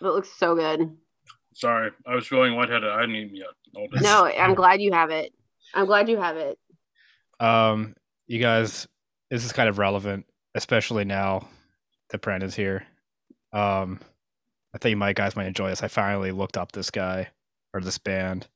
It looks so good. Sorry, I was feeling whiteheaded. I didn't eat yet. No, I'm glad you have it. I'm glad you have it. Um, you guys, this is kind of relevant, especially now that Brandon's here. Um, I think you might guys might enjoy this. I finally looked up this guy or this band.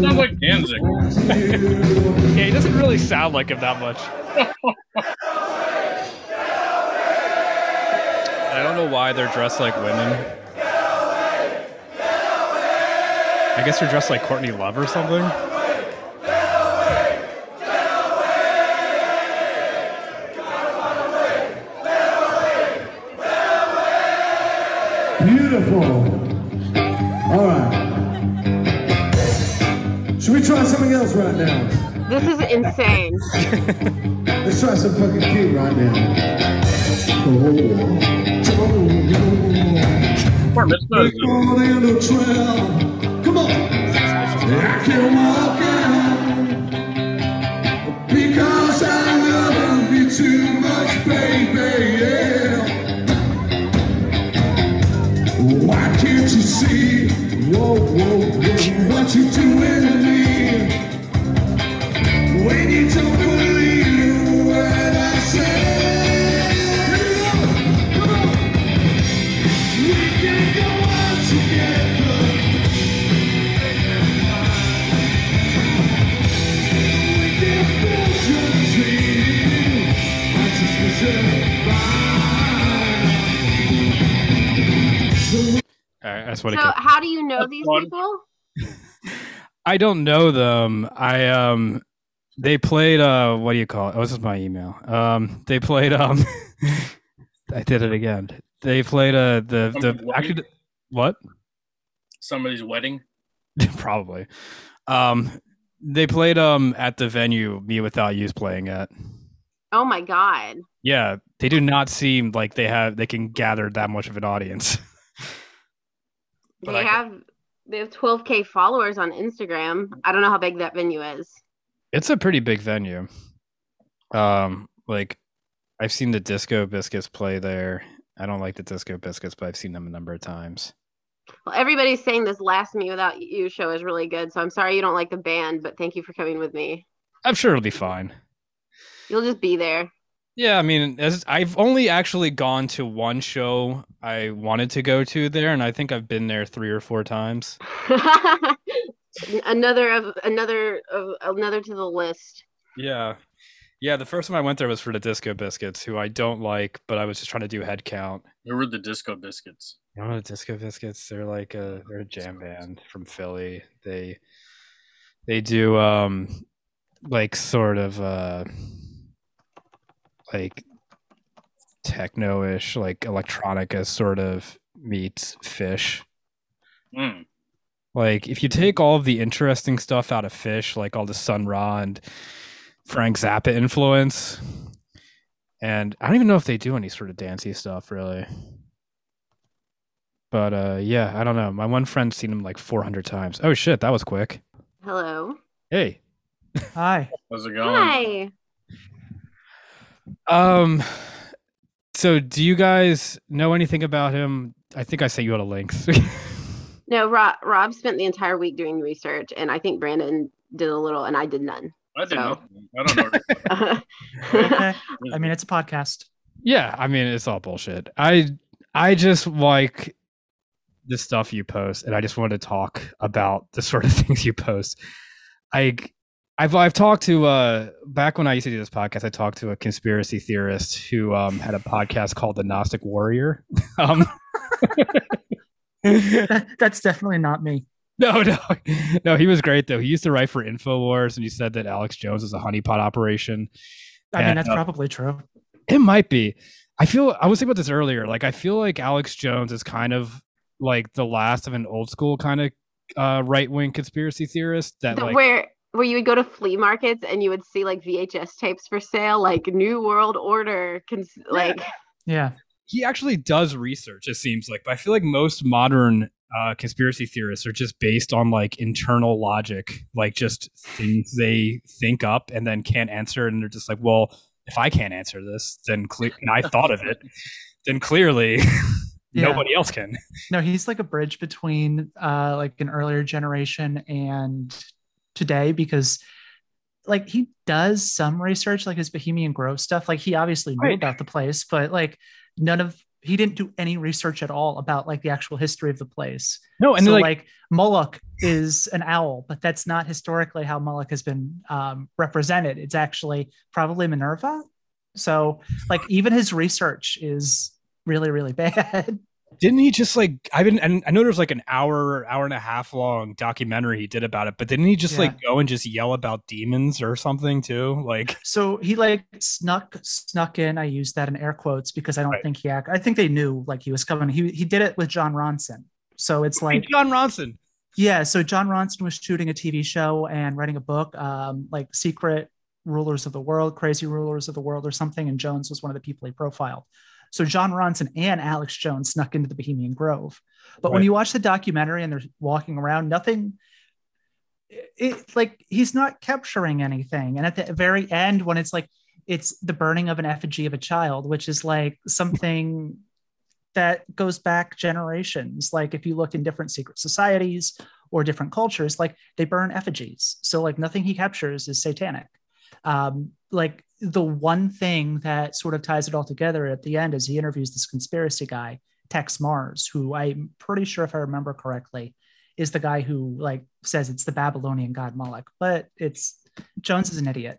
Sounds like Danzig. Yeah, he doesn't really sound like him that much. I don't know why they're dressed like women. I guess they're dressed like Courtney Love or something. Else right now? This is insane. Let's try some fucking kid right now. Oh, Bar mitzvah is a- on in the trail. Come on. I can walk out because I love you too much, baby. Yeah. Why can't you see? Whoa, whoa, whoa, what you doing to me? That's what So, how do you know That's these fun. people? I don't know them. I um they played uh what do you call it? Oh, this is my email. Um they played um I did it again. They played uh the the Somebody's wedding? actually what? somebody's wedding. Probably. Um they played um at the venue me without use playing at. Oh my god. Yeah, they do not seem like they have they can gather that much of an audience. They I- have they have 12k followers on Instagram. I don't know how big that venue is. It's a pretty big venue. Um, like I've seen the Disco Biscuits play there. I don't like the Disco Biscuits, but I've seen them a number of times. Well, everybody's saying this last Me Without You show is really good. So I'm sorry you don't like the band, but thank you for coming with me. I'm sure it'll be fine. You'll just be there. Yeah, I mean, as I've only actually gone to one show I wanted to go to there, and I think I've been there three or four times. another of another of another to the list. Yeah, yeah. The first time I went there was for the Disco Biscuits, who I don't like, but I was just trying to do head count. Who were the Disco Biscuits? You know the Disco Biscuits? They're like a they're a jam band from Philly. They they do um like sort of uh like techno-ish, like electronica sort of meets Phish. Mm. Like if you take all of the interesting stuff out of Phish, like all the Sun Ra and Frank Zappa influence, and I don't even know if they do any sort of dancey stuff really. But uh yeah, I don't know. My one friend's seen him like 400 times. Oh shit, that was quick. Hello. Hey. Hi. How's it going? Hi. Um so do you guys know anything about him? I think I sent you all the links. No, Rob, Rob spent the entire week doing research, and I think Brandon did a little, and I did none. I didn't So- know. I don't know. Okay. I mean, it's a podcast. Yeah, I mean it's all bullshit. I I just like the stuff you post, and I just want to talk about the sort of things you post. I I've I've talked to uh back when I used to do this podcast, I talked to a conspiracy theorist who um had a podcast called the Gnostic Warrior. um That- That's definitely not me. No, no, no. He was great though. He used to write for Infowars, and he said that Alex Jones is a honeypot operation. I mean, that's uh, probably true. It might be. I feel. I was thinking about this earlier. Like, I feel like Alex Jones is kind of like the last of an old school kind of uh, right wing conspiracy theorist that The- like where where you would go to flea markets and you would see like VHS tapes for sale, like New World Order, cons- like Yeah. He actually does research it seems like but i feel like most modern uh, conspiracy theorists are just based on like internal logic like just things they think up and then can't answer and they're just like well if i can't answer this then cle- and i thought of it then clearly Yeah. nobody else can No, he's like a bridge between uh like an earlier generation and today because like he does some research like his Bohemian Grove stuff. Like he obviously knew Right. about the place, but like none of he didn't do any research at all about like the actual history of the place. no and so like, like, Moloch is an owl, but that's not historically how Moloch has been um, represented. It's actually probably Minerva. So like even his research is really really bad. Didn't he just like i've been and i know there's like an hour hour and a half long documentary he did about it but didn't he just Yeah. like go and just yell about demons or something too like So he like snuck snuck in. I use that in air quotes because I don't Right. think he act. I think they knew like he was coming. He he did it with Jon Ronson. So it's like Jon Ronson yeah. So Jon Ronson was shooting a TV show and writing a book, um, like Secret Rulers of the World, Crazy Rulers of the World, or something. And Jones was one of the people he profiled. So Jon Ronson and Alex Jones snuck into the Bohemian Grove. But when you watch the documentary and they're walking around, nothing. It, it- like he's not capturing anything. And at the very end, when it's like it's the burning of an effigy of a child, which is like something that goes back generations. Like if you look in different secret societies or different cultures, like they burn effigies. So like nothing he captures is satanic. Um, like the one thing that sort of ties it all together at the end is he interviews this conspiracy guy, Texe Marrs, who I'm pretty sure, if I remember correctly, is the guy who like says it's the Babylonian god Moloch, but it's Jones is an idiot.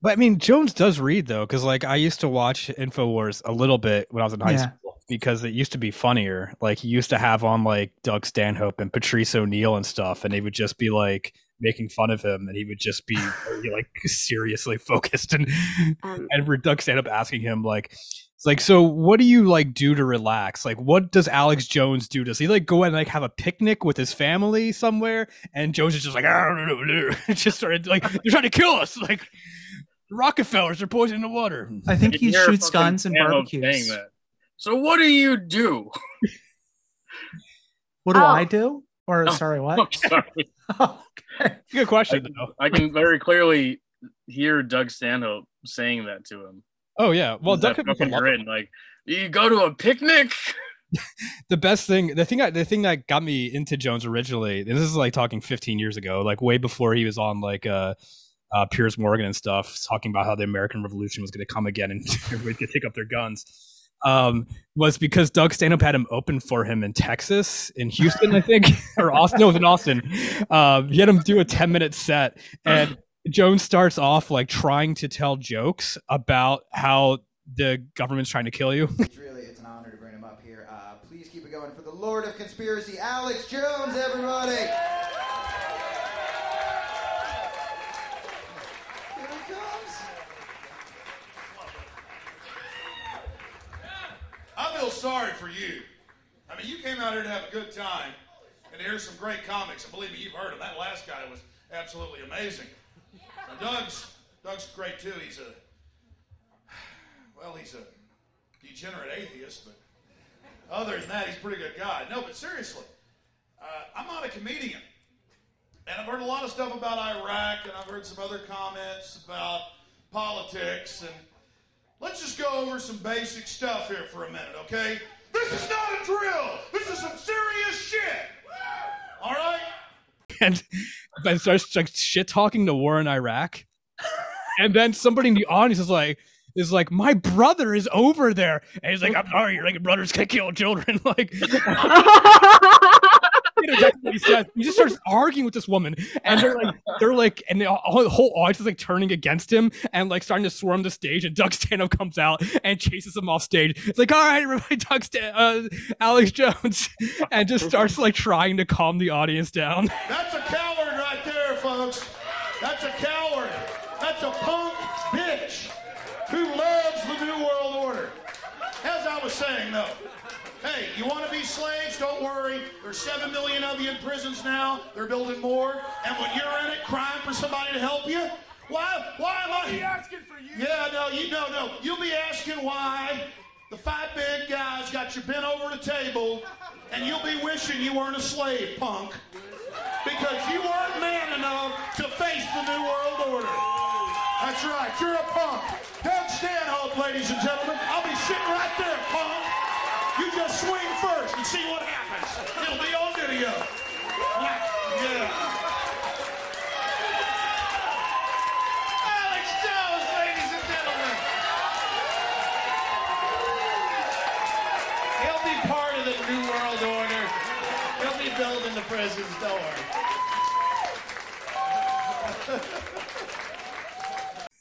But I mean, Jones does read though, because like I used to watch Infowars a little bit when I was in high Yeah. school because it used to be funnier. Like he used to have on like Doug Stanhope and Patrice O'Neal and stuff, and they would just be like making fun of him, and he would just be very, like seriously focused. And Um, and for Doug Stanhope asking him like, it's like, so what do you like do to relax? Like, what does Alex Jones do? Does he like go and like have a picnic with his family somewhere? And Jones is just like, I don't know, just started like they're trying to kill us, like. Rockefellers are poisoning the water. I think he shoots guns and barbecues. So what do you do? What do Oh. I do? Or Oh, sorry, I'm what? sorry. Good question, though. I can very clearly hear Doug Stanhope saying that to him. Oh yeah. Well, Doug fucking grin, like you go to a picnic. the best thing, the thing, I, the thing that got me into Jones originally, and this is like talking 15 years ago, like way before he was on like uh, uh Piers Morgan and stuff, talking about how the American Revolution was going to come again and everybody could take up their guns. Um, was because Doug Stanhope had him open for him in Texas, in Houston, I think, or Austin. No, it was in Austin. Um, he had him do a 10 minute set, and Jones starts off like trying to tell jokes about how the government's trying to kill you. It's really, it's an honor to bring him up here. Uh, please keep it going for the Lord of Conspiracy, Alex Jones, everybody. Here he comes. I feel sorry for you. I mean, you came out here to have a good time and hear some great comics. And believe me, you've heard them. That last guy was absolutely amazing. Doug's Doug's great too. He's a well, he's a degenerate atheist, but other than that, he's a pretty good guy. No, but seriously, uh, I'm not a comedian. And I've heard a lot of stuff about Iraq, and I've heard some other comments about politics, and let's just go over some basic stuff here for a minute, okay? This is not a drill. This is some serious shit. All right? and then starts like shit talking the war in Iraq. And then somebody in the audience is like, is like, my brother is over there. And he's like, I'm sorry, your like brothers can kill children. like he says. He just starts arguing with this woman, and they're like, they're like, and the whole, the whole audience is like turning against him and like starting to swarm the stage. And Doug Stanhope comes out and chases him off stage. It's like, all right, everybody, Doug Stan- uh, Alex Jones, and just starts like trying to calm the audience down. That's a coward right there, folks. That's a coward. That's a punk bitch who loves the New World Order. As I was saying, though, Hey, you want to be slaves? Don't worry. There's seven million of you in prisons now. They're building more. And when you're in it, crying for somebody to help you, why? Why am I? asking for you. Yeah, no, you no, no. You'll be asking why the five big guys got you bent over the table, and you'll be wishing you weren't a slave, punk, because you weren't man enough to face the new world order. That's right. You're a punk. Don't stand Stanhope, ladies and gentlemen. I'll be sitting right there, punk. You just swing first and see what happens. It'll be on video. Yeah. Alex Jones, ladies and gentlemen. He'll be part of the New World Order. He'll be building the prisons, don't worry.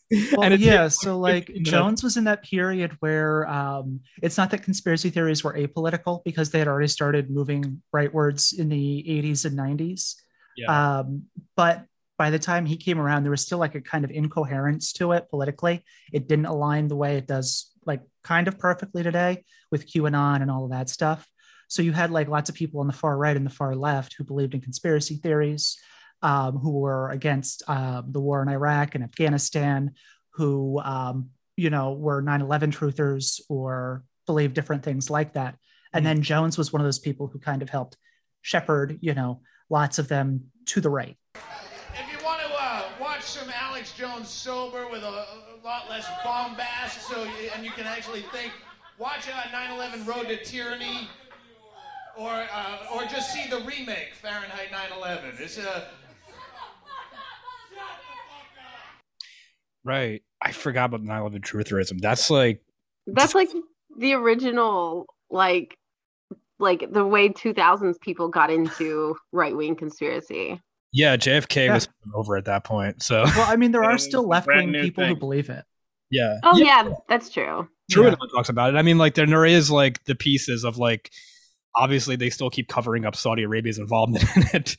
Well, And yeah, so like Jones was in that period where um, it's not that conspiracy theories were apolitical because they had already started moving rightwards in the 80s and 90s. Yeah. Um, but by the time he came around, there was still like a kind of incoherence to it politically. It didn't align the way it does, like kind of perfectly today with QAnon and all of that stuff. So you had like lots of people on the far right and the far left who believed in conspiracy theories, um, who were against um, the war in Iraq and Afghanistan, who um, you know were 9/11 truthers or believed different things like that. And then Jones was one of those people who kind of helped shepherd, you know, lots of them to the right. If you want to uh, watch some Alex Jones sober with a, a lot less bombast, so you, and you can actually think, watch uh, 9/11 Road to Tyranny, or uh, or just see the remake Fahrenheit 9/11. It's a Right. I forgot about 9/11 trutherism. That's like That's like the original, like, like the way 2000s people got into right wing conspiracy. yeah, JFK Yeah. was over at that point. So Well, I mean, there are still left-wing new people who believe it. yeah. Oh yeah, that's true. Truman talks about it. I mean, like then there is like the pieces of like obviously they still keep covering up Saudi Arabia's involvement in it.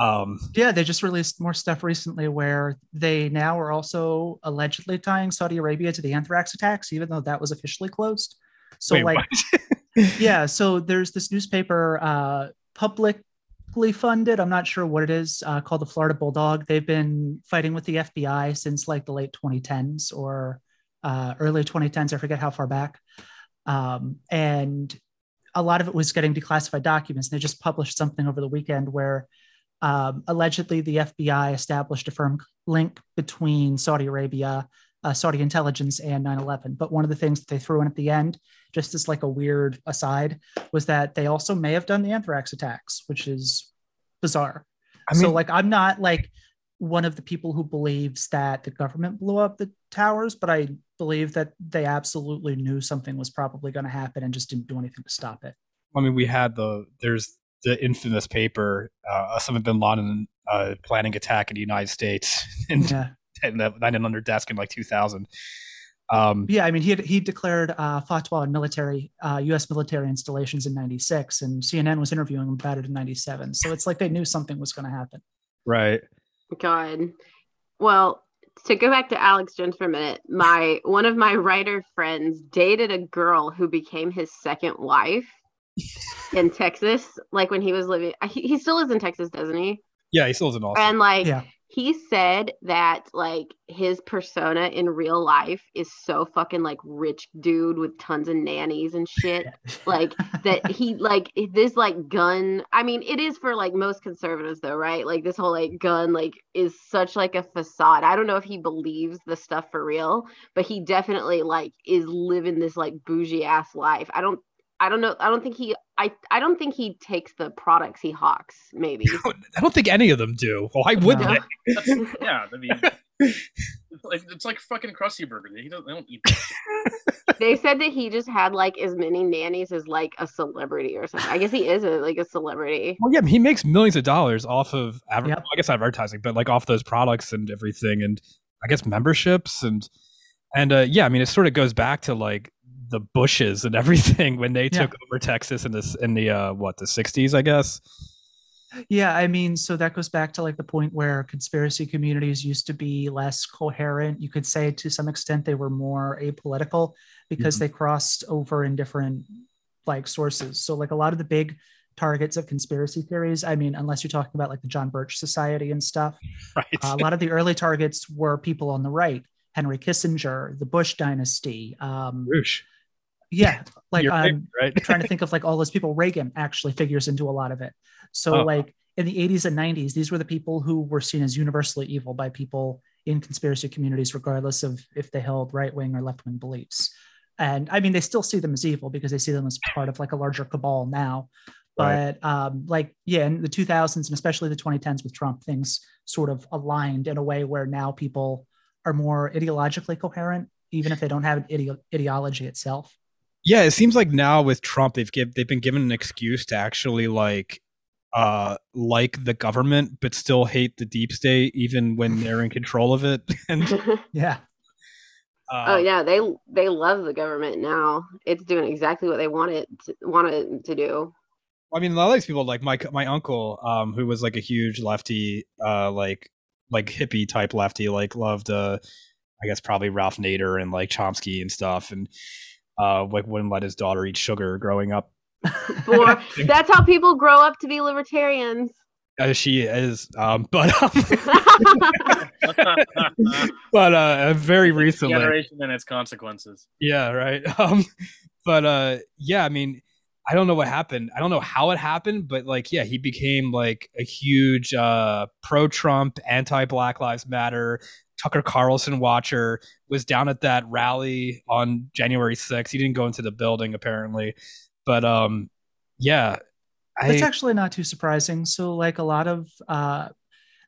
Um Yeah, they just released more stuff recently where they now are also allegedly tying Saudi Arabia to the anthrax attacks, even though that was officially closed. So, wait, like, yeah, so there's this newspaper, uh, publicly funded. I'm not sure what it is, uh, called the Florida Bulldog. They've been fighting with the FBI since like the late 2010s or uh, early 2010s. I forget how far back. Um, and a lot of it was getting declassified documents. And they just published something over the weekend where um, allegedly the FBI established a firm link between Saudi Arabia, uh, Saudi intelligence, and 9 11. But one of the things that they threw in at the end, just as like a weird aside, was that they also may have done the anthrax attacks, which is bizarre. I mean, so, like, I'm not like one of the people who believes that the government blew up the towers, but I believe that they absolutely knew something was probably going to happen and just didn't do anything to stop it. I mean, we had the there's the infamous paper, uh, Osama bin Laden uh, planning attack in the United States, and, Yeah. and that landed under desk in like 2000. Um, Yeah, I mean, he had, he declared uh, fatwa on military uh, U.S. military installations in '96, and CNN was interviewing him about it in '97. So it's like they knew something was going to happen. right. God. Well, to go back to Alex Jones for a minute, my one of my writer friends dated a girl who became his second wife in Texas. Like when he was living, he, he still lives in Texas, doesn't he? Yeah, he still is an awesome. And like Yeah. he said that like his persona in real life is so fucking like rich dude with tons of nannies and shit. Like that he like this like gun i mean it is for like most conservatives though right like this whole like gun like is such like a facade i don't know if he believes the stuff for real but he definitely like is living this like bougie ass life i don't i don't know i don't think he i i don't think he takes the products he hawks maybe I don't think any of them do. Why would No. they? Yeah, I mean, it's like, it's like fucking Krusty Burger. He don't, they don't eat that. they said that he just had like as many nannies as like a celebrity or something i guess he is a, like a celebrity Well, yeah, he makes millions of dollars off of, adver- Yep. I guess advertising, but like off those products and everything, and I guess memberships and and uh, yeah, I mean, it sort of goes back to like the Bushes and everything when they Yeah. took over Texas in this in the uh, what the '60s, I guess. Yeah, I mean, so that goes back to like the point where conspiracy communities used to be less coherent. You could say to some extent they were more apolitical because Mhm. they crossed over in different like sources. So like a lot of the big targets of conspiracy theories. I mean, unless you're talking about like the John Birch Society and stuff, Right. uh, a lot of the early targets were people on the right. Henry Kissinger, the Bush dynasty. Um, Roosh. Yeah, like You're I'm right. trying to think of like all those people. Reagan actually figures into a lot of it. So Oh. like in the 80s and 90s, these were the people who were seen as universally evil by people in conspiracy communities, regardless of if they held right wing or left wing beliefs. And I mean, they still see them as evil because they see them as part of like a larger cabal now. Right. But um, like, yeah, in the 2000s and especially the 2010s with Trump, things sort of aligned in a way where now people are more ideologically coherent, even if they don't have an ide- ideology itself. Yeah, it seems like now with Trump, they've give they've been given an excuse to actually like uh like the government, but still hate the deep state, even when they're in control of it. And Yeah. uh, oh yeah, they they love the government now. It's doing exactly what they want it to, want it to do. I mean, a lot of these people, like my my uncle, um, who was like a huge lefty, uh, like like hippie type lefty, like loved, uh, I guess probably Ralph Nader and like Chomsky and stuff, and uh, like wouldn't let his daughter eat sugar growing up. For that's how people grow up to be libertarians. As she is, um, but um, but uh, very recently, Generation and its consequences. Yeah, right. Um, but uh, yeah, I mean, I don't know what happened. I don't know how it happened, but like, yeah, he became like a huge uh, pro-Trump, anti-Black Lives Matter, Tucker Carlson watcher. Was down at that rally on January 6th. He didn't go into the building apparently, but um, yeah, it's actually not too surprising. So, like a lot of, uh,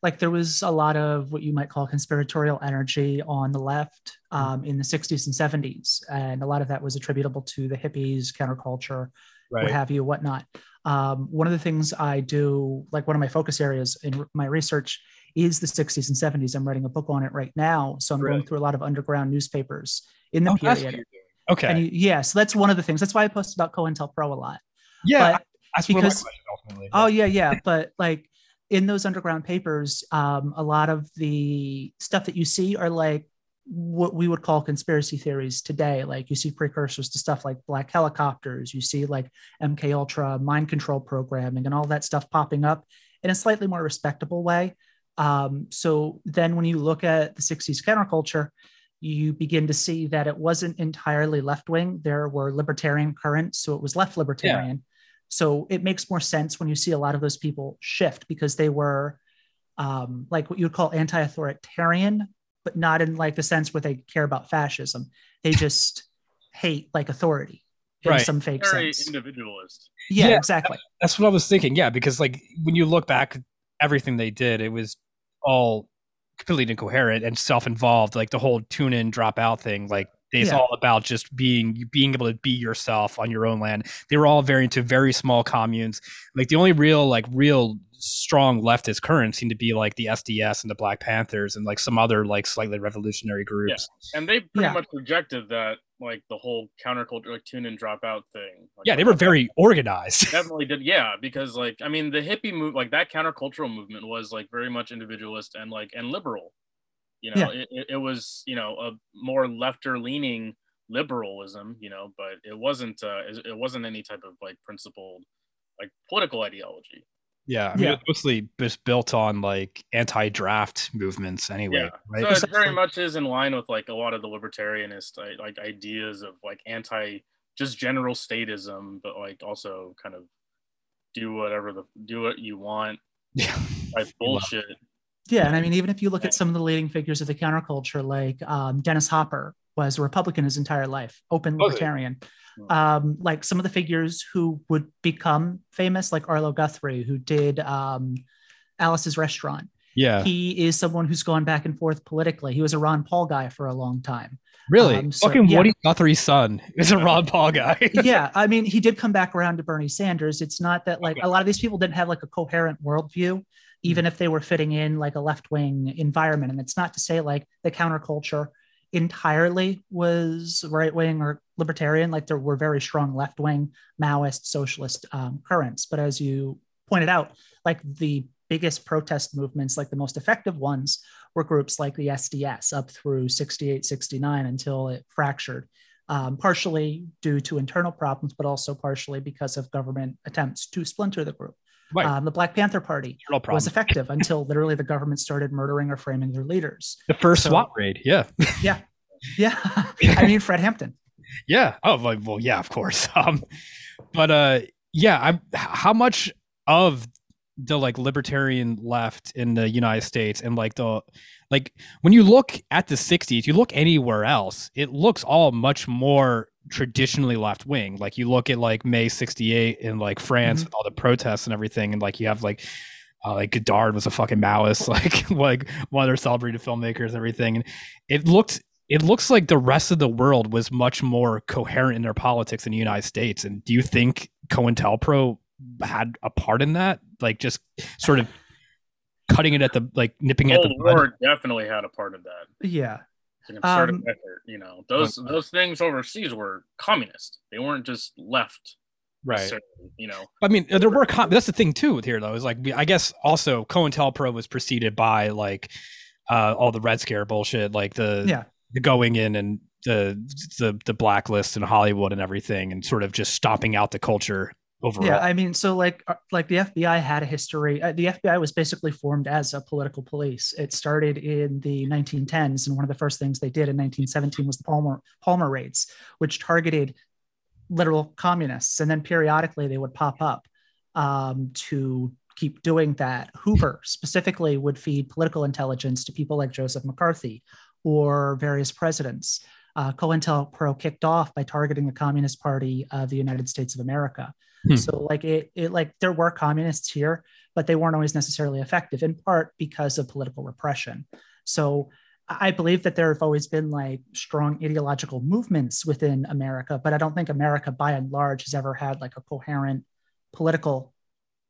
like there was a lot of what you might call conspiratorial energy on the left um, in the 60s and 70s, and a lot of that was attributable to the hippies, counterculture, what have you, whatnot. Um, one of the things I do, like one of my focus areas in my research, is the 60s and 70s. I'm writing a book on it right now, so I'm Really? going through a lot of underground newspapers in the Oh, period. what you're doing. Okay, And you, yeah, so that's one of the things. That's why I posted about COINTELPRO a lot. yeah, but that's because- ultimately. Oh yeah, yeah. But like in those underground papers, um, a lot of the stuff that you see are like what we would call conspiracy theories today. Like you see precursors to stuff like black helicopters, you see like MK Ultra mind control programming and all that stuff popping up in a slightly more respectable way. Um, so then when you look at the 60s counterculture, you begin to see that it wasn't entirely left wing. There were libertarian currents, so it was left libertarian. So it makes more sense when you see a lot of those people shift because they were um, like what you would call anti-authoritarian, but not in like the sense where they care about fascism. They just hate like authority in Right. some fake Very sense. individualist. Yeah, Yeah. exactly. That's what I was thinking. Yeah, because like when you look back, everything they did, it was all completely incoherent and self-involved. Like the whole tune in, drop out thing. Like it's Yeah. all about just being being able to be yourself on your own land. They were all very into very small communes. Like the only real like real strong leftist currents seem to be like the SDS and the Black Panthers and like some other like slightly revolutionary groups. And they pretty Yeah. much rejected that, like the whole counterculture, like tune in, drop out thing. Like, Yeah, they were very organized. definitely did. Yeah, because like I mean, the hippie move, like that countercultural movement, was like very much individualist and like and liberal. You know, it, it, it was you know a more lefter leaning liberalism. You know, but it wasn't uh, it wasn't any type of like principled like political ideology. Yeah, I mean, Yeah. it's mostly just built on like anti-draft movements anyway, Yeah. right? So it very much is in line with like a lot of the libertarianist like ideas of like anti just general statism, but like also kind of do whatever the do what you want yeah. type bullshit. Yeah, and I mean, even if you look at some of the leading figures of the counterculture, like um, Dennis Hopper was a Republican his entire life, open libertarian. Hmm. Um, like some of the figures who would become famous, like Arlo Guthrie, who did um, Alice's Restaurant. Yeah, He is someone who's gone back and forth politically. He was a Ron Paul guy for a long time. really. um, so- Fucking yeah. Woody Guthrie's son is a Ron Paul guy. yeah, I mean, he did come back around to Bernie Sanders. It's not that like a lot of these people didn't have like a coherent worldview, even if they were fitting in like a left wing environment. And it's not to say like the counterculture entirely was right wing or libertarian. Like there were very strong left wing Maoist socialist um, currents. But as you pointed out, like the biggest protest movements, like the most effective ones, were groups like the SDS up through 68, 69 until it fractured. um, partially due to internal problems, but also partially because of government attempts to splinter the group. Right. Um, the Black Panther Party No was effective until literally the government started murdering or framing their leaders. the first so- SWAT raid. Yeah. Yeah. Yeah. I mean, Fred Hampton. Yeah. Oh, well, well, yeah, of course. Um, but uh, yeah, I'm. How much of the like libertarian left in the United States and like the like when you look at the '60s, you look anywhere else, it looks all much more traditionally left wing. Like you look at like May '68 in like France Mhm. with all the protests and everything, and like you have like. Uh, like Godard was a fucking Maoist, like like one of their celebrated filmmakers and everything. And it looked it looks like the rest of the world was much more coherent in their politics in the United States. And do you think COINTELPRO had a part in that? Like just sort of cutting it at the like nipping it at the bud? War definitely had a part of that. Yeah. It's a concerted Um, effort. You know, those those things overseas were communist. They weren't just left. right? You know, I mean, there were com- that's the thing too with here though is like I guess also COINTELPRO was preceded by like uh all the Red Scare bullshit, like the Yeah. the going in and the the the blacklist in Hollywood and everything, and sort of just stomping out the culture overall. Yeah, I mean, so like uh, like the FBI had a history. Uh, the FBI was basically formed as a political police. It started in the 1910s, and one of the first things they did in 1917 was the Palmer Palmer raids, which targeted literal communists, and then periodically they would pop up um, to keep doing that. Hoover specifically would feed political intelligence to people like Joseph McCarthy or various presidents. Uh, COINTELPRO kicked off by targeting the Communist Party of the United States of America. Hmm. So like it, it like there were communists here, but they weren't always necessarily effective in part because of political repression. So I believe that there have always been like strong ideological movements within America, but I don't think America by and large has ever had like a coherent political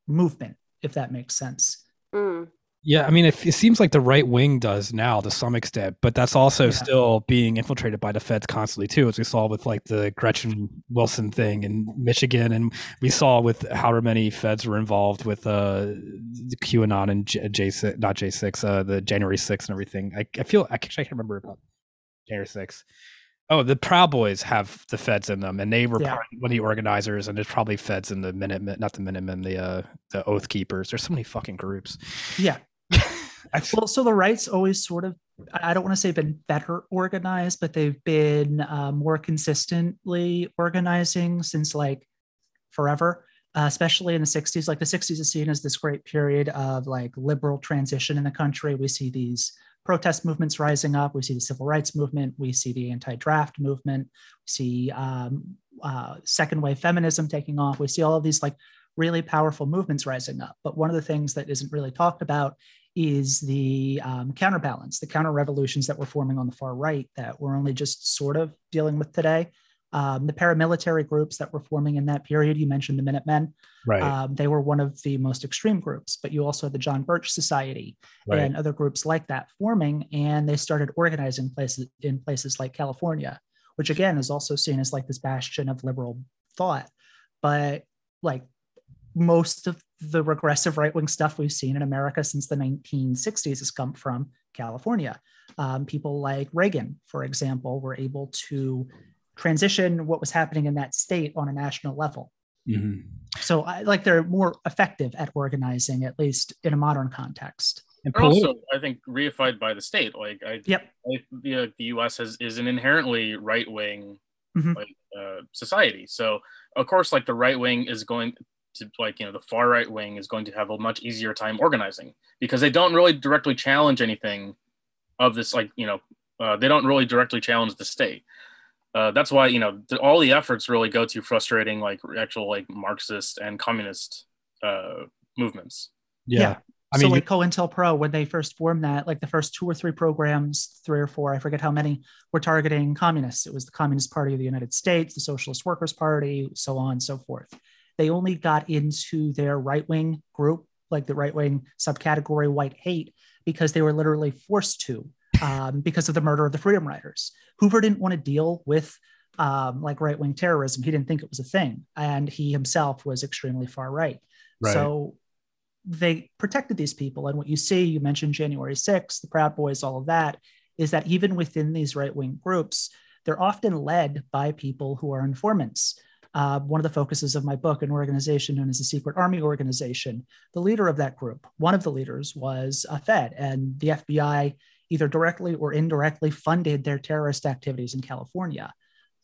movement, if that makes sense. Mm. Yeah, I mean, it, it seems like the right wing does now to some extent, but that's also Yeah. still being infiltrated by the feds constantly too, as we saw with like the Gretchen Wilson thing in Michigan, and we saw with however many feds were involved with uh the QAnon and J, J six, not J six, uh the January six and everything. I, I feel I actually can't remember about January six. Oh, the Proud Boys have the feds in them, and they were Yeah. one of the organizers, and there's probably feds in the Minutemen, not the Minutemen, the uh the Oath Keepers. There's so many fucking groups. Yeah. Well, so the right's always sort of, I I don't want to say been better organized, but they've been uh, more consistently organizing since like forever, uh, especially in the 60s. Like the 60s is seen as this great period of like liberal transition in the country. We see these protest movements rising up. We see the civil rights movement. We see the anti draft movement. We see um, uh, second wave feminism taking off. We see all of these like really powerful movements rising up. But one of the things that isn't really talked about is the um, counterbalance, the counter revolutions that were forming on the far right that we're only just sort of dealing with today. Um, the paramilitary groups that were forming in that period, you mentioned the Minutemen, right. um, they were one of the most extreme groups, but you also had the John Birch Society Right. and other groups like that forming, and they started organizing places in places like California, which again is also seen as like this bastion of liberal thought. But like most of the regressive right wing stuff we've seen in America since the 1960s has come from California. Um, people like Reagan, for example, were able to transition what was happening in that state on a national level. Mhm. So, I, like, they're more effective at organizing, at least in a modern context. And also, I think, reified by the state. Like, I, Yep. I the, the U.S. has is an inherently right wing Mhm. like uh, society. So, of course, like the right wing is going to like you know the far right wing is going to have a much easier time organizing because they don't really directly challenge anything of this. Like you know, uh, they don't really directly challenge the state. Uh, that's why you know the, all the efforts really go to frustrating like actual like Marxist and communist uh, movements. yeah. yeah. I so mean, like COINTELPRO, when they first formed that, like the first two or three programs, three or four, I forget how many, were targeting communists. It was the Communist Party of the United States, the Socialist Workers Party, so on and so forth. They only got into their right wing group, like the right wing subcategory white hate, because they were literally forced to um, because of the murder of the Freedom Riders. Hoover didn't want to deal with um, like right wing terrorism. He didn't think it was a thing. And he himself was extremely far right. Right. So they protected these people. And what you see, you mentioned January 6th, the Proud Boys, all of that, is that even within these right wing groups, they're often led by people who are informants. Uh, one of the focuses of my book, an organization known as the Secret Army Organization, the leader of that group, one of the leaders was a Fed, and the FBI either directly or indirectly funded their terrorist activities in California.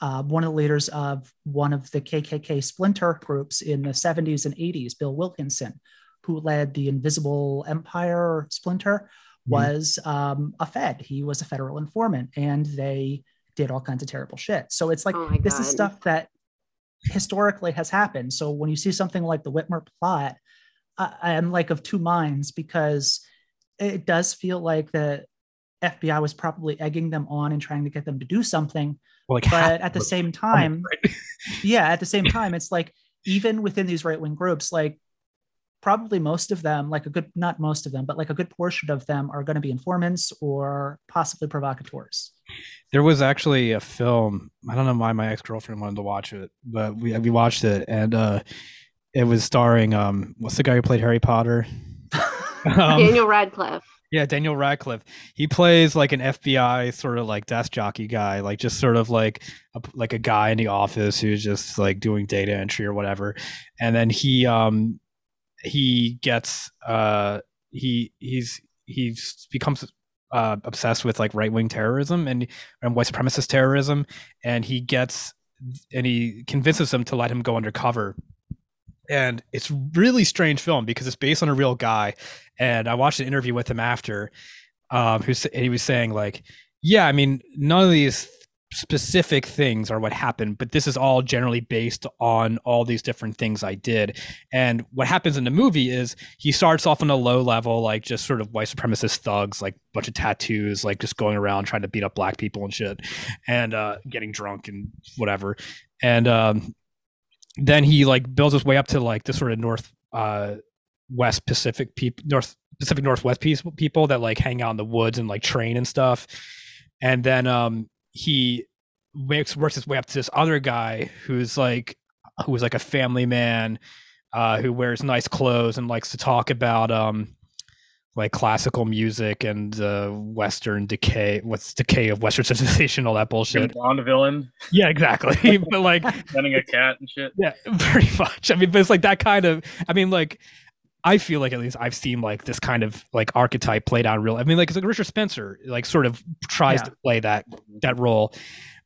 Uh, one of the leaders of one of the KKK splinter groups in the 70s and 80s, Bill Wilkinson, who led the Invisible Empire splinter, was um, a Fed. He was a federal informant, and they did all kinds of terrible shit. So it's like Oh my this is stuff that historically has happened. So when you see something like the Whitmer plot, uh, I, I am like of two minds because it does feel like the FBI was probably egging them on and trying to get them to do something. Like, But at the same time, yeah, at the same time, it's like even within these right wing groups, like probably most of them, like a good, not most of them, but like a good portion of them are going to be informants or possibly provocateurs. There was actually a film. I don't know why my ex girlfriend wanted to watch it, but we we watched it, and uh, it was starring um, what's the guy who played Harry Potter? Um, Daniel Radcliffe. Yeah, Daniel Radcliffe. He plays like an FBI sort of like desk jockey guy, like just sort of like a, like a guy in the office who's just like doing data entry or whatever. And then he um he gets uh he he's he's becomes uh obsessed with like right-wing terrorism and and white supremacist terrorism and he gets and he convinces them to let him go undercover. And it's really strange film because it's based on a real guy and i watched an interview with him after um who he was saying like yeah i mean none of these specific things are what happened but this is all generally based on all these different things i did. And what happens in the movie is he starts off on a low level like just sort of white supremacist thugs like bunch of tattoos like just going around trying to beat up black people and shit and uh getting drunk and whatever. And um then he like builds his way up to like the sort of north uh west pacific people north pacific northwest people that like hang out in the woods and like train and stuff. And then um he makes works his way up to this other guy who's like who is like a family man uh who wears nice clothes and likes to talk about um like classical music and uh western decay what's decay of western civilization all that bullshit Bond villain, yeah exactly but like running a cat and shit. yeah, pretty much. I mean, but it's like that kind of. I mean, like, I feel like at least I've seen like this kind of like archetype played out real. I mean, like, it's like Richard Spencer, like, sort of tries Yeah. to play that that role,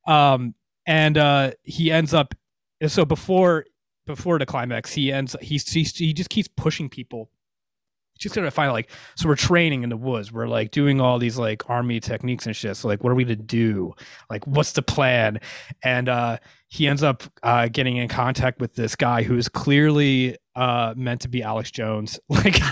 um, and uh he ends up. So before before the climax, he ends. He's, he's he just keeps pushing people. Just gonna find like so we're training in the woods. We're like doing all these like army techniques and shit. So like, what are we to do? Like, what's the plan? And uh he ends up uh, getting in contact with this guy who is clearly uh, meant to be Alex Jones. Like,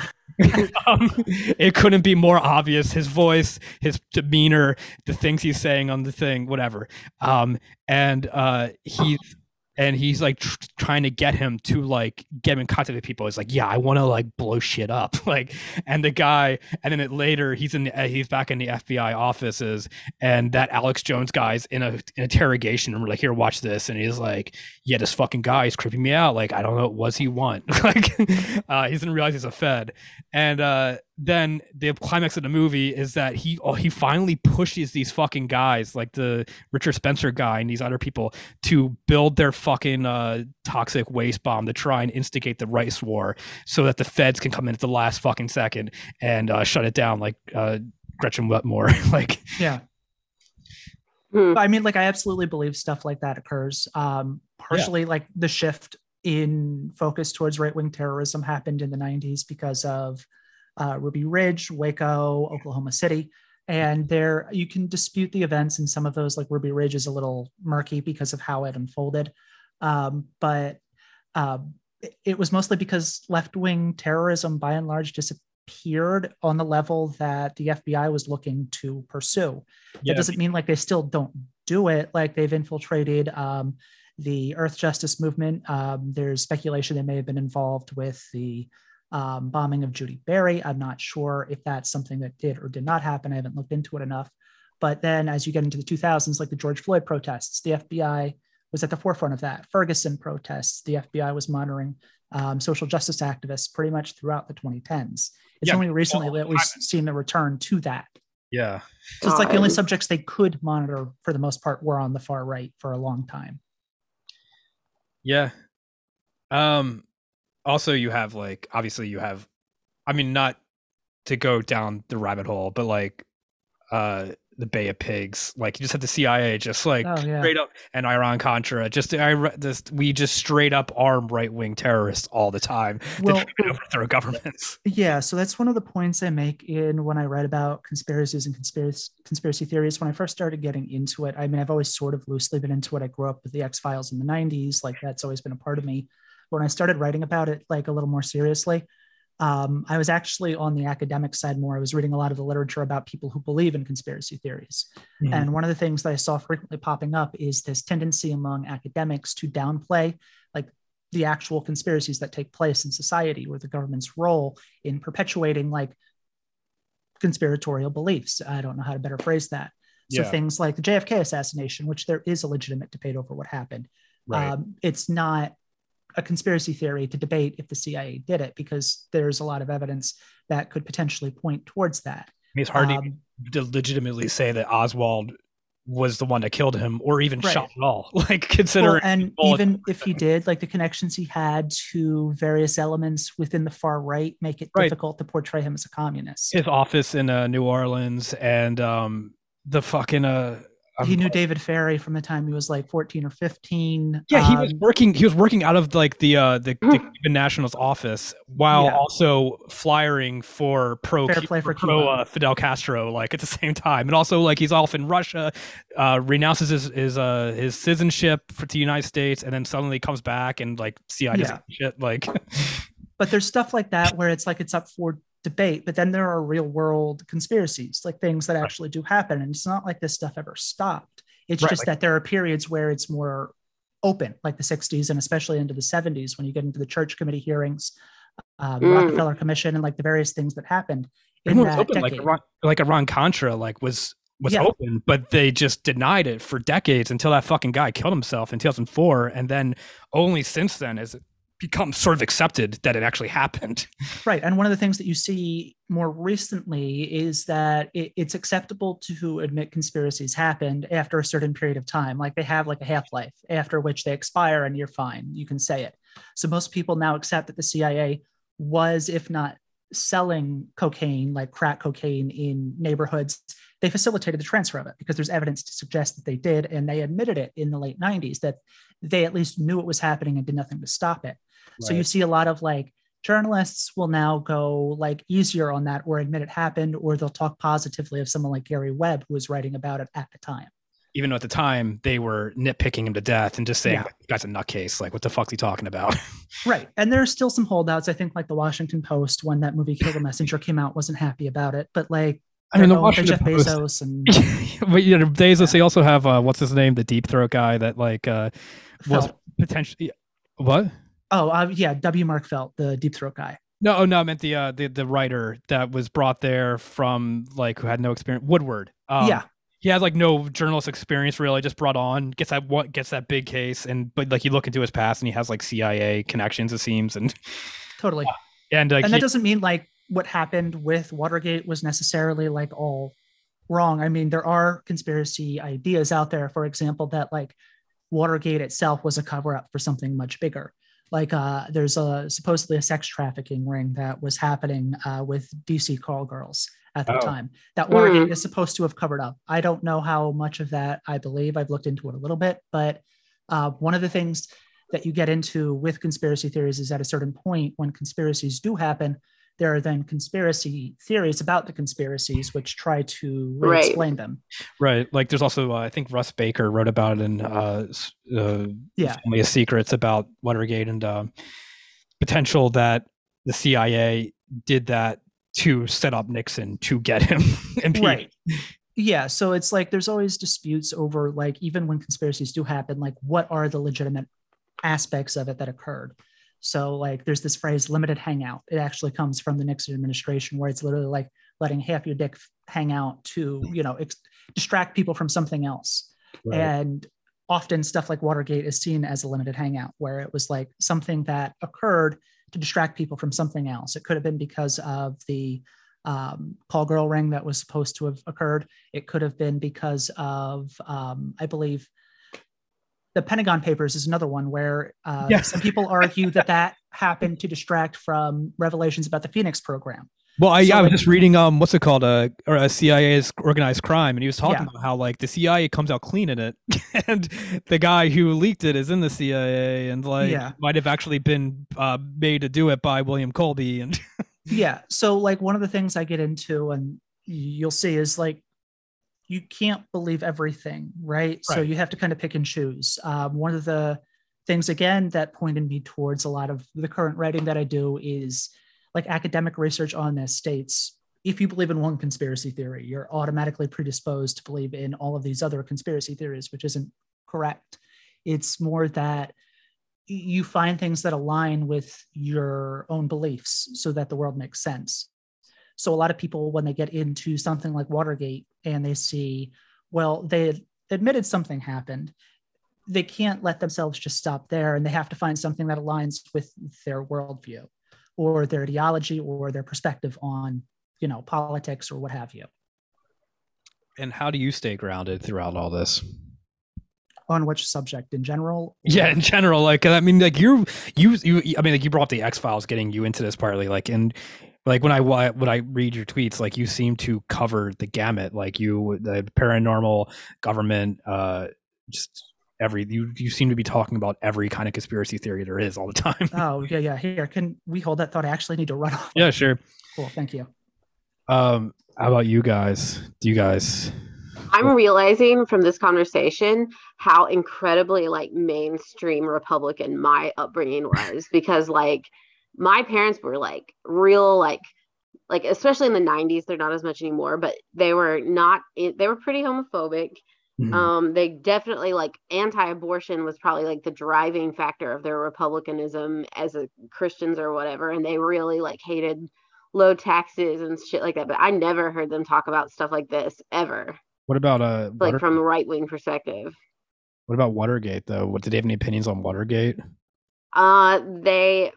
um, it couldn't be more obvious. His voice, his demeanor, the things he's saying on the thing, whatever. Um, and uh, he's and he's like tr- trying to get him to like get him in contact with people. He's like, yeah, I want to like blow shit up. Like, and the guy, and then it later he's in the, uh, he's back in the FBI offices, and that Alex Jones guy's in a an interrogation room. We're like, here, watch this, and he's like, yeah, this fucking guy is creeping me out. Like, I don't know what does he want. like, uh, he doesn't realize he's a Fed, and uh, then the climax of the movie is that he oh, he finally pushes these fucking guys, like the Richard Spencer guy and these other people, to build their fucking uh, toxic waste bomb to try and instigate the rice war, so that the feds can come in at the last fucking second and uh, shut it down, like uh, Gretchen Whitmer. like, Yeah. Hmm. I mean, like, I absolutely believe stuff like that occurs. Um, partially, like, the shift in focus towards right wing terrorism happened in the 90s because of uh, Ruby Ridge, Waco, Oklahoma City. And there, you can dispute the events, and some of those, like Ruby Ridge, is a little murky because of how it unfolded. Um, but um, it, was mostly because left wing terrorism, by and large, disappeared on the level that the FBI was looking to pursue. Yeah. That doesn't mean like they still don't do it. Like they've infiltrated um, the Earth Justice Movement. Um, there's speculation they may have been involved with the um, bombing of Judi Bari. I'm not sure if that's something that did or did not happen. I haven't looked into it enough. But then as you get into the 2000s, like the George Floyd protests, the FBI was at the forefront of that. Ferguson protests, the FBI was monitoring um, social justice activists pretty much throughout the 2010s. It's Yeah, only recently all that we've time. seen the return to that. Yeah. So it's like the only subjects they could monitor for the most part were on the far right for a long time. Yeah. Um also you have like obviously you have I mean not to go down the rabbit hole, but like uh the Bay of Pigs, like you just have the CIA just like Oh, yeah. straight up and Iran Contra, just I just we just straight up arm right wing terrorists all the time to try to overthrow governments. Yeah, so that's one of the points I make in when I write about conspiracies and conspiracy conspiracy theories. When I first started getting into it, I mean, I've always sort of loosely been into it. I grew up with the X Files in the '90s, like that's always been a part of me. When I started writing about it, like a little more seriously, um, I was actually on the academic side more. I was reading a lot of the literature about people who believe in conspiracy theories. Mhm. And one of the things that I saw frequently popping up is this tendency among academics to downplay like the actual conspiracies that take place in society or the government's role in perpetuating like conspiratorial beliefs. I don't know how to better phrase that. So Yeah. things like the JFK assassination, which there is a legitimate debate over what happened. Right. Um, it's not a conspiracy theory to debate if the CIA did it because there's a lot of evidence that could potentially point towards that. I mean, it's hard to Um, to legitimately say that Oswald was the one that killed him or even Right. shot at all. Like Well, considering and even if he did, like the connections he had to various elements within the far right make it Right. difficult to portray him as a communist. his office in uh, New Orleans and um the fucking uh he um, knew David Ferrie from the time he was like 14 or 15. yeah he was Um, working he was working out of like the uh the, the Cuban Nationals office while Yeah. also flyering for pro Fair play for pro Cuba. uh, Fidel Castro like at the same time and also like he's off in Russia uh renounces his his uh his citizenship for the United States and then suddenly comes back and like CIA Yeah. shit like but there's stuff like that where it's like it's up for debate, but then there are real world conspiracies, like things that actually do happen. And it's not like this stuff ever stopped. It's Right, just like- that there are periods where it's more open, like the 60s and especially into the 70s when you get into the church committee hearings, um, Mm. Rockefeller Commission, and like the various things that happened in Everyone was that open, like decade. Like Iran Contra, like was was Yeah. open, but they just denied it for decades until that fucking guy killed himself in 2004, and then only since then is it become sort of accepted that it actually happened. Right. And one of the things that you see more recently is that it, it's acceptable to admit conspiracies happened after a certain period of time. Like they have like a half life after which they expire and you're fine. You can say it. So most people now accept that the CIA was, if not selling cocaine, like crack cocaine in neighborhoods, they facilitated the transfer of it because there's evidence to suggest that they did. And they admitted it in the late 90s that they at least knew it was happening and did nothing to stop it. So you see a lot of like journalists will now go like easier on that or admit it happened, or they'll talk positively of someone like Gary Webb who was writing about it at the time. Even though at the time they were nitpicking him to death and just saying, Yeah. "That "Guy's a nutcase." Like, what the fuck's he talking about? Right. And there's still some holdouts. I think like the Washington Post, when that movie Kill the Messenger came out, wasn't happy about it. But like I mean, the Washington Jeff Post. Bezos and but you know, Bezos. They also have uh, what's his name, the deep throat guy that like uh, was potentially what? Oh, uh, yeah, W. Mark Felt, the deep throat guy. No, oh, no, I meant the uh the, the writer that was brought there from like who had no experience. Woodward. Um, yeah, he has like no journalist experience really. Just brought on, gets that what gets that big case, and but like you look into his past and he has like CIA connections it seems, and totally. and like and that he- doesn't mean like what happened with Watergate was necessarily like all wrong. I mean, there are conspiracy ideas out there, for example, that like Watergate itself was a cover up for something much bigger. Like uh, there's a supposedly a sex trafficking ring that was happening uh, with DC call girls at the Oh. time that Watergate is supposed to have covered up. I don't know how much of that I believe. I've looked into it a little bit, but uh, one of the things that you get into with conspiracy theories is at a certain point when conspiracies do happen, there are then conspiracy theories about the conspiracies which try to Right. explain them. right like there's also uh, I think Russ Baker wrote about it in uh, uh Yeah. Family of Secrets about Watergate and um, potential that the CIA did that to set up Nixon to get him. Right. Yeah. So it's like there's always disputes over like even when conspiracies do happen, like what are the legitimate aspects of it that occurred. So like there's this phrase limited hangout. It actually comes from the Nixon administration where it's literally like letting half your dick hang out to, you know, ex- distract people from something else. Right. And often stuff like Watergate is seen as a limited hangout, where it was like something that occurred to distract people from something else. It could have been because of the um, call girl ring that was supposed to have occurred. It could have been because of, um, I believe, the Pentagon Papers is another one where uh, Yeah. some people argue that that happened to distract from revelations about the Phoenix program. Well, I, So, yeah, I was like- just reading um, what's it called, uh, or a CIA's organized crime, and he was talking Yeah. about how like the CIA comes out clean in it, and the guy who leaked it is in the CIA, and like Yeah. might have actually been uh, made to do it by William Colby, and yeah so like one of the things i get into and you'll see is like you can't believe everything right, so you have to kind of pick and choose. Um, one of the things again that pointed me towards a lot of the current writing that i do is like academic research on this states if you believe in one conspiracy theory you're automatically predisposed to believe in all of these other conspiracy theories which isn't correct. It's more that you find things that align with your own beliefs so that the world makes sense. So a lot of people, when they get into something like Watergate and they see, well, they admitted something happened, they can't let themselves just stop there and they have to find something that aligns with their worldview or their ideology or their perspective on, you know, politics or what have you. and how do you stay grounded throughout all this? On which subject in general? Yeah, in general, like I mean, like you, you, you. I mean, like you brought the X Files, getting you into this partly, like, and like when I when I read your tweets, like you seem to cover the gamut, like you, the paranormal, government, uh, just every. You you seem to be talking about every kind of conspiracy theory there is all the time. Oh, yeah, yeah. Here, can we hold that thought? I actually need to run off. yeah, sure. Cool. Thank you. Um, how about you guys? Do you guys? I'm realizing from this conversation how incredibly like mainstream Republican my upbringing was because like my parents were like real like like especially in the 90s they're not as much anymore but they were not they were pretty homophobic Mhm. um they definitely like anti-abortion was probably like the driving factor of their republicanism as a christians or whatever and they really like hated low taxes and shit like that but i never heard them talk about stuff like this ever what about uh? like Water- from a right-wing perspective what about Watergate though? What did they have any opinions on Watergate? uh they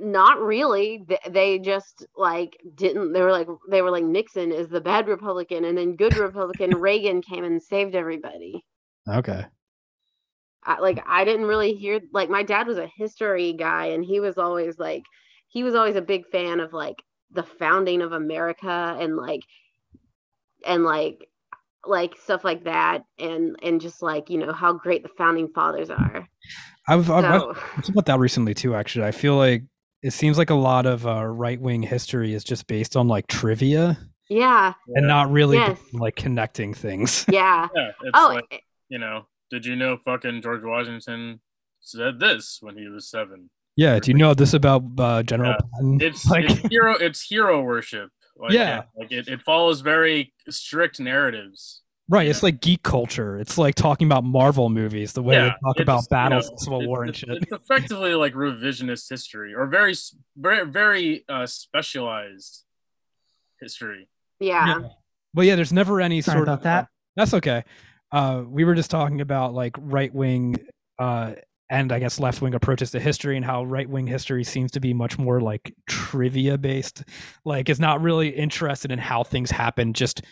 not really they just like didn't they were like they were like nixon is the bad republican and then good republican reagan came and saved everybody Okay. I, like I didn't really hear like my dad was a history guy and he was always like he was always a big fan of like the founding of America and like and like like stuff like that and and just like you know how great the founding fathers are. I've, I've So It's about that recently too. Actually, I feel like it seems like a lot of uh, right wing history is just based on like trivia yeah, and not really Yes. like connecting things. yeah. Yeah, it's Oh, like you know, did you know fucking George Washington said this when he was seven? yeah. Do you know this about uh, General Yeah. Patton? It's like it's hero it's hero worship. Like, Yeah. like it, it follows very strict narratives. Right. It's like geek culture. It's like talking about Marvel movies, the way they talk it's, about you battles, know, Civil it's- War, and shit. It's effectively like revisionist history or very very very uh, specialized history. Yeah. Well, yeah. There's never any Sorry sort about of that. That's okay. Uh, we were just talking about like right wing uh, and I guess left wing approaches to history and how right wing history seems to be much more like trivia based. Like, is not really interested in how things happen. Just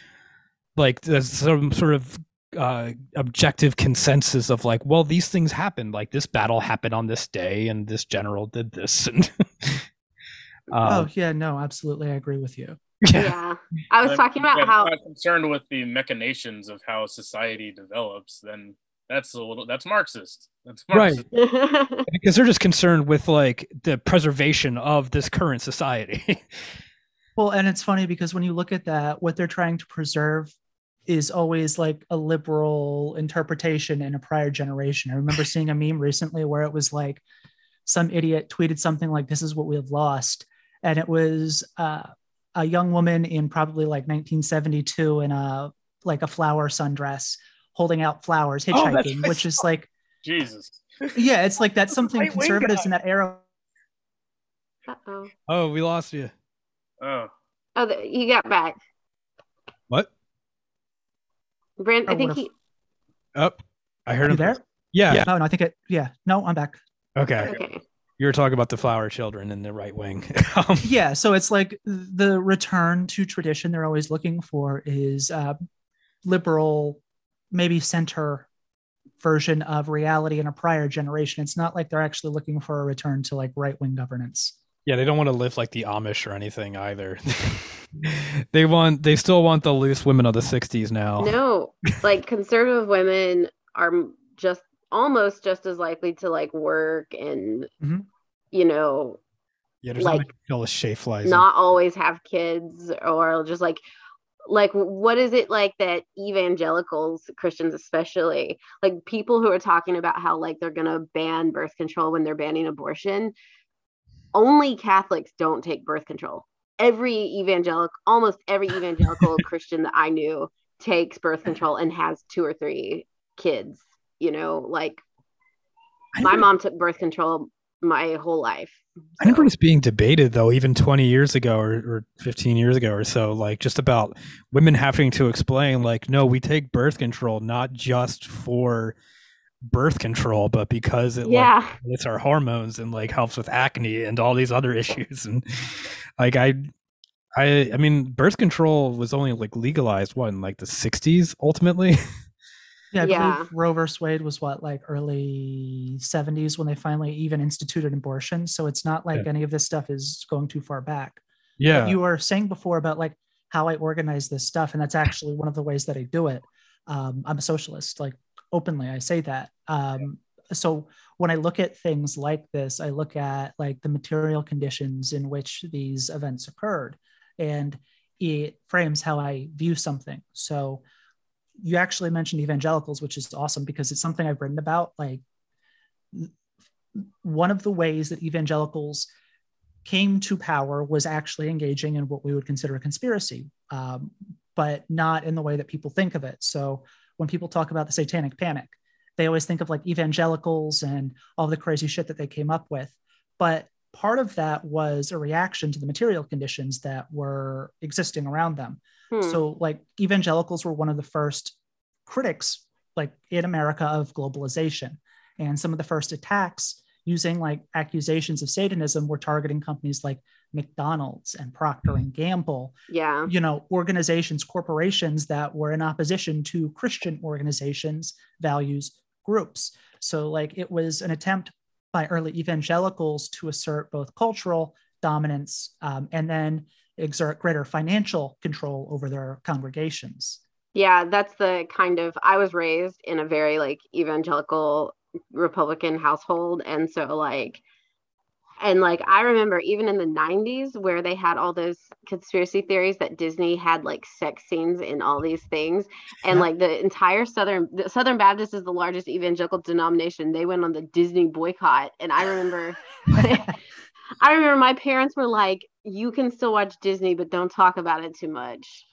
like there's some sort of uh, objective consensus of like, well, these things happened. Like this battle happened on this day, and this general did this. And oh um, yeah, no, absolutely, I agree with you. yeah. Yeah. I was But talking about you're how not concerned with the machinations of how society develops, then that's a little that's Marxist. That's Right. Because they're just concerned with like the preservation of this current society. Well, and it's funny because when you look at that, what they're trying to preserve is always like a liberal interpretation in a prior generation. I remember seeing a meme recently where it was like some idiot tweeted something like, This is what we have lost. And it was uh, a young woman in probably like 1972 in a like a flower sundress holding out flowers, Oh, hitchhiking, right. which is like, Jesus. yeah, it's like that's something Right-wing conservatives in that era Uh-oh. oh, we lost you. Oh. Oh, you got back. What? Brent, I I think would've- he Oh, I heard him there? Yeah. Oh, no, I think it, yeah, no, I'm back. Okay. okay. You're talking about the flower children in the right wing. Um, yeah so it's like the return to tradition they're always looking for is uh, liberal maybe center version of reality in a prior generation it's not like they're actually looking for a return to like right-wing governance yeah, they don't want to live like the Amish or anything either. they want they still want the loose women of the 60s now. No, like conservative women are just almost just as likely to like work and Mhm. you know Yeah, there's like, not all the shea flies. not always have kids or just like like what is it like that evangelicals christians especially like people who are talking about how like they're going to ban birth control when they're banning abortion only catholics don't take birth control. Every evangelical almost every evangelical christian that i knew takes birth control and has two or three kids you know like my mom took birth control my whole life I remember so- this being debated though, even 20 years ago or, or 15 years ago or so, like just about women having to explain, like, no, we take birth control not just for birth control, but because it like yeah it's our hormones and like helps with acne and all these other issues. And like I I I mean birth control was only like legalized what in like the 60s ultimately. Yeah, I Yeah. believe Roe versus Wade was what, like early 70s when they finally even instituted abortion. So it's not like Yeah. any of this stuff is going too far back. yeah. But you were saying before about like how I organize this stuff, and that's actually one of the ways that I do it. Um, I'm a socialist, like openly, I say that. Um, so when I look at things like this, I look at like the material conditions in which these events occurred, and it frames how I view something. So you actually mentioned evangelicals, which is awesome because it's something I've written about. Like one of the ways that evangelicals came to power was actually engaging in what we would consider a conspiracy, um, but not in the way that people think of it. So when people talk about the satanic panic, they always think of like evangelicals and all the crazy shit that they came up with. But part of that was a reaction to the material conditions that were existing around them. Hmm. So, like, evangelicals were one of the first critics, like in America, of globalization. And some of the first attacks using like accusations of Satanism were targeting companies like McDonald's and Procter and Gamble, yeah you know, organizations, corporations that were in opposition to Christian organizations, values, groups. So, like, it was an attempt by early evangelicals to assert both cultural dominance um, and then exert greater financial control over their congregations. yeah that's the kind of i was raised in a very like evangelical republican household and so like and like i remember even in the 90s where they had all those conspiracy theories that disney had like sex scenes in all these things and like the entire southern the southern baptist is the largest evangelical denomination they went on the disney boycott and i remember i remember my parents were like you can still watch disney but don't talk about it too much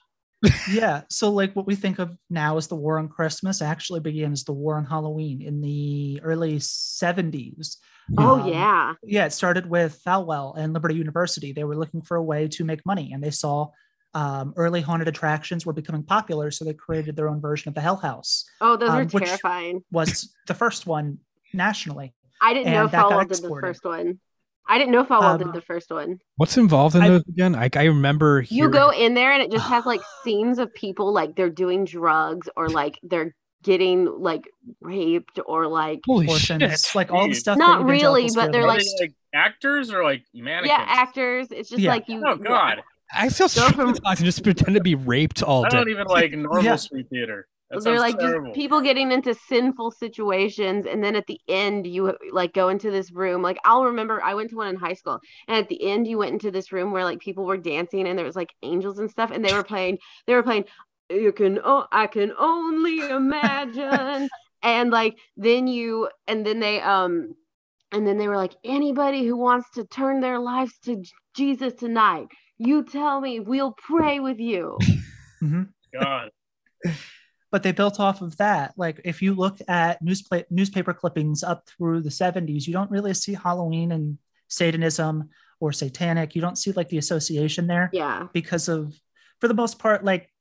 yeah. So, like, what we think of now as the war on Christmas actually begins the war on Halloween in the early 70s. Oh Um, yeah yeah, it started with Falwell and Liberty University. They were looking for a way to make money, and they saw um, early haunted attractions were becoming popular, so they created their own version of the Hell House. oh those um, are which- terrifying Was the first one nationally. I didn't know and that got Falwell did the first one. I didn't know Falwell Um, did the first one. What's involved in I- those again? I, I remember You hearing- go in there and it just has like scenes of people like they're doing drugs or like they're getting like raped or like Holy Portions, shit. like all the stuff. Not really, but they're Are realized. they like actors or like mannequins? yeah actors. It's just Yeah. like you. Oh God, I feel Go from- traumatized and just pretend to be raped all I day. I don't even like normal Yeah. street theater. That they're like just people getting into sinful situations and then at the end you like go into this room like i'll remember i went to one in high school and at the end you went into this room where like people were dancing and there was like angels and stuff and they were playing they were playing you can oh i can only imagine and like then you and then they um and then they were like anybody who wants to turn their lives to J- jesus tonight you tell me we'll pray with you Mhm. God. but they built off of that. Like if you look at newspa- newspaper clippings up through the 70s, you don't really see Halloween and Satanism or satanic. You don't see like the association there yeah because of, for the most part, like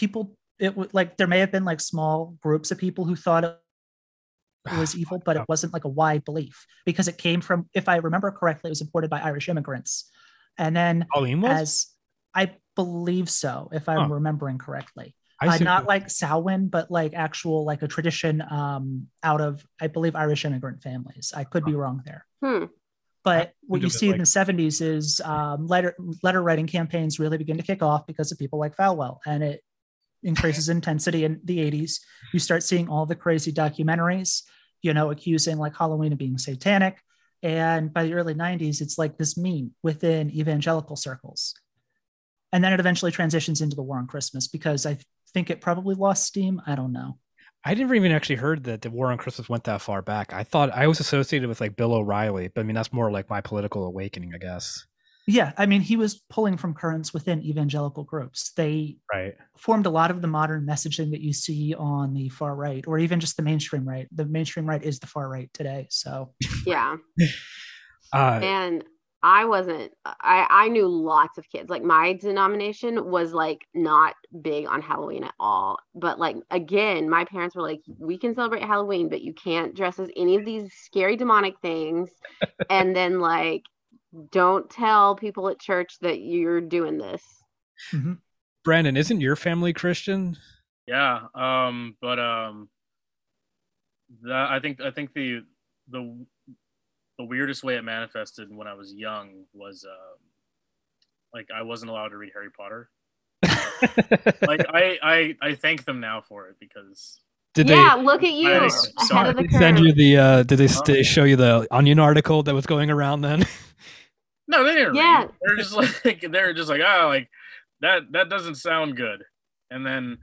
people, it would like there may have been like small groups of people who thought it was evil, but it wasn't like a wide belief because it came from, if I remember correctly, it was imported by Irish immigrants. And then Halloween was. as I believe so, if I'm Huh. remembering correctly. I Uh, not like Samhain, but like actual like a tradition um, out of I believe Irish immigrant families. I could be wrong there. Hmm. But what you of it see in the 70s is um, letter letter writing campaigns really begin to kick off because of people like Falwell, and it increases intensity in the 80s. You start seeing all the crazy documentaries, you know, accusing like Halloween of being satanic. And by the early 90s, it's like this meme within evangelical circles. And then it eventually transitions into the war on Christmas because I think it probably lost steam. I don't know. I never even actually heard that the War on Christmas went that far back. I thought I was associated with like Bill O'Reilly, but I mean that's more like my political awakening, I guess. Yeah, I mean, he was pulling from currents within evangelical groups. They Right. formed a lot of the modern messaging that you see on the far right, or even just the mainstream right. The mainstream right is the far right today. So, Yeah. Uh, and I wasn't I I knew lots of kids. Like my denomination was like not big on Halloween at all. But like again, my parents were like we can celebrate Halloween, but you can't dress as any of these scary demonic things and then like don't tell people at church that you're doing this. mhm. Brandon, isn't your family Christian? Yeah, um, but um, that I think I think the the the weirdest way it manifested when I was young was um, like I wasn't allowed to read Harry Potter. Like I I I thank them now for it because Did yeah, look at you I- ahead sorry. of the they send you the? Uh, did they, Huh? did they show you the Onion article that was going around then? no, they didn't. Yeah. read. they're just like they're just like oh like that that doesn't sound good, and then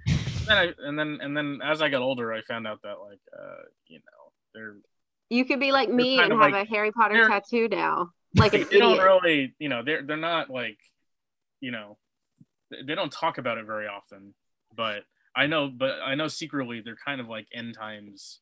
then I and then and then as I got older, I found out that like uh you know they're You could be like me and have like- a Harry Potter tattoo now. Like an they don't really you know they're they're not like you know they- they don't talk about it very often but i know but i know secretly they're kind of like end times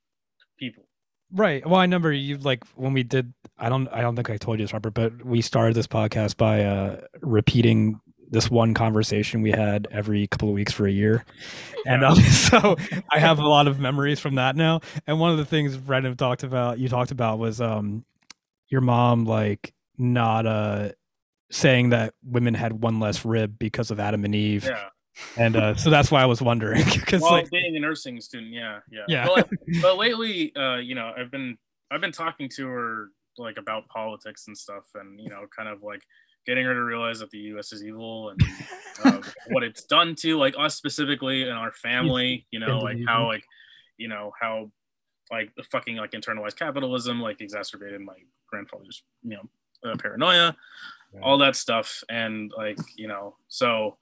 people Right. Well, I remember you like when we did. I don't. I don't think I told you this, Robert, but we started this podcast by uh, repeating this one conversation we had every couple of weeks for a year, and um, so I have a lot of memories from that now. And one of the things Brendan talked about, you talked about, was um, your mom like not uh saying that women had one less rib because of Adam and Eve, yeah and uh, so that's why I was wondering because well like being a nursing student yeah yeah. Yeah. but, like, but lately uh you know i've been i've been talking to her like about politics and stuff and you know kind of like getting her to realize that the us is evil and uh, what it's done to like us specifically and our family you know like how like you know how like the fucking like internalized capitalism like exacerbated my grandfather's you know uh, paranoia all that stuff. And like you know so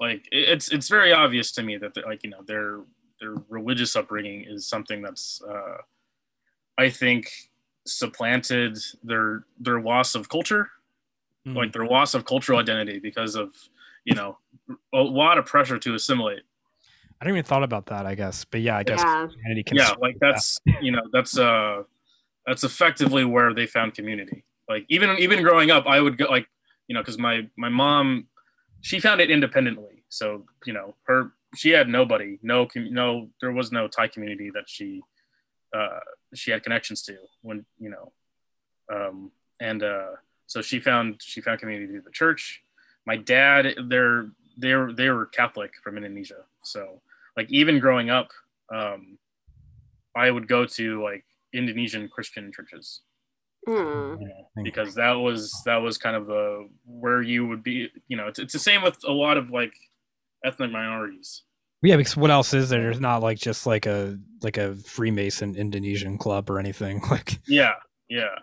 like it's it's very obvious to me that they're, like you know their their religious upbringing is something that's uh i think supplanted their their loss of culture Mm. like their loss of cultural identity because of you know a lot of pressure to assimilate I didn't even thought about that. I guess, but yeah, I guess Yeah. Can yeah like that's you know that's uh that's effectively where they found community like even even growing up i would go like you know because my my mom she found it independently. So you know her she had nobody no no there was no thai community that she uh she had connections to when you know um and uh so she found she found community through the church. My dad they're they're they were catholic from indonesia. So like even growing up um I would go to like Indonesian Christian churches Hmm. because that was that was kind of the where you would be. You know, it's, it's the same with a lot of like ethnic minorities. Yeah, because what else is there? There's not like just like a like a Freemason Indonesian club or anything. Like Yeah, yeah,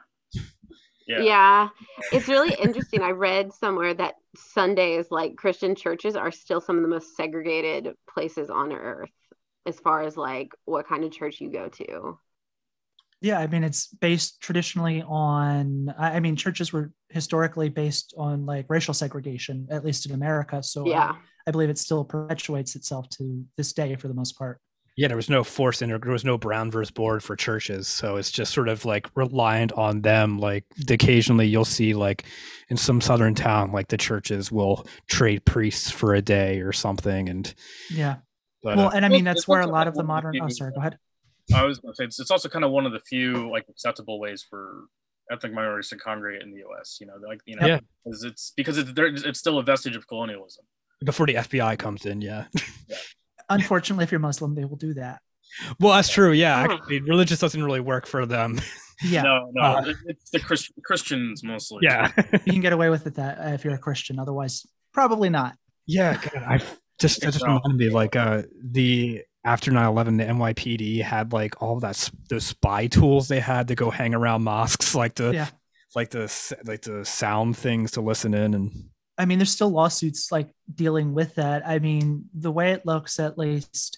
yeah. Yeah. It's really interesting. I read somewhere that Sundays, like Christian churches, are still some of the most segregated places on earth as far as like what kind of church you go to. Yeah, I mean, it's based traditionally on, I I mean, churches were historically based on like racial segregation, at least in America. So Yeah. I believe it still perpetuates itself to this day for the most part. yeah, there was no force in there. There was no Brown versus board for churches, so it's just sort of like reliant on them. Like occasionally, you'll see like in some southern town, like the churches will trade priests for a day or something. And Yeah. but, Well, uh, and I mean, that's where a lot of the modern, oh, sorry, go ahead. I was going to say it's, it's also kind of one of the few like acceptable ways for ethnic minorities to congregate in the U.S. You know, like you know, Yeah. because it's because it's there, it's still a vestige of colonialism. Before the FBI comes in, yeah. Unfortunately, if you're Muslim, they will do that. Well, that's true. Yeah, actually, religious doesn't really work for them. Yeah, No, no, Uh, it's the Christ- Christians mostly. Yeah, you can get away with it that uh, if you're a Christian. Otherwise, probably not. yeah. God, I just that just So- reminded me like uh the after 9-11 the NYPD had like all of that those spy tools they had to go hang around mosques like to Yeah. like the like the sound things to listen in and I mean, there's still lawsuits like dealing with that. I mean, the way it looks, at least,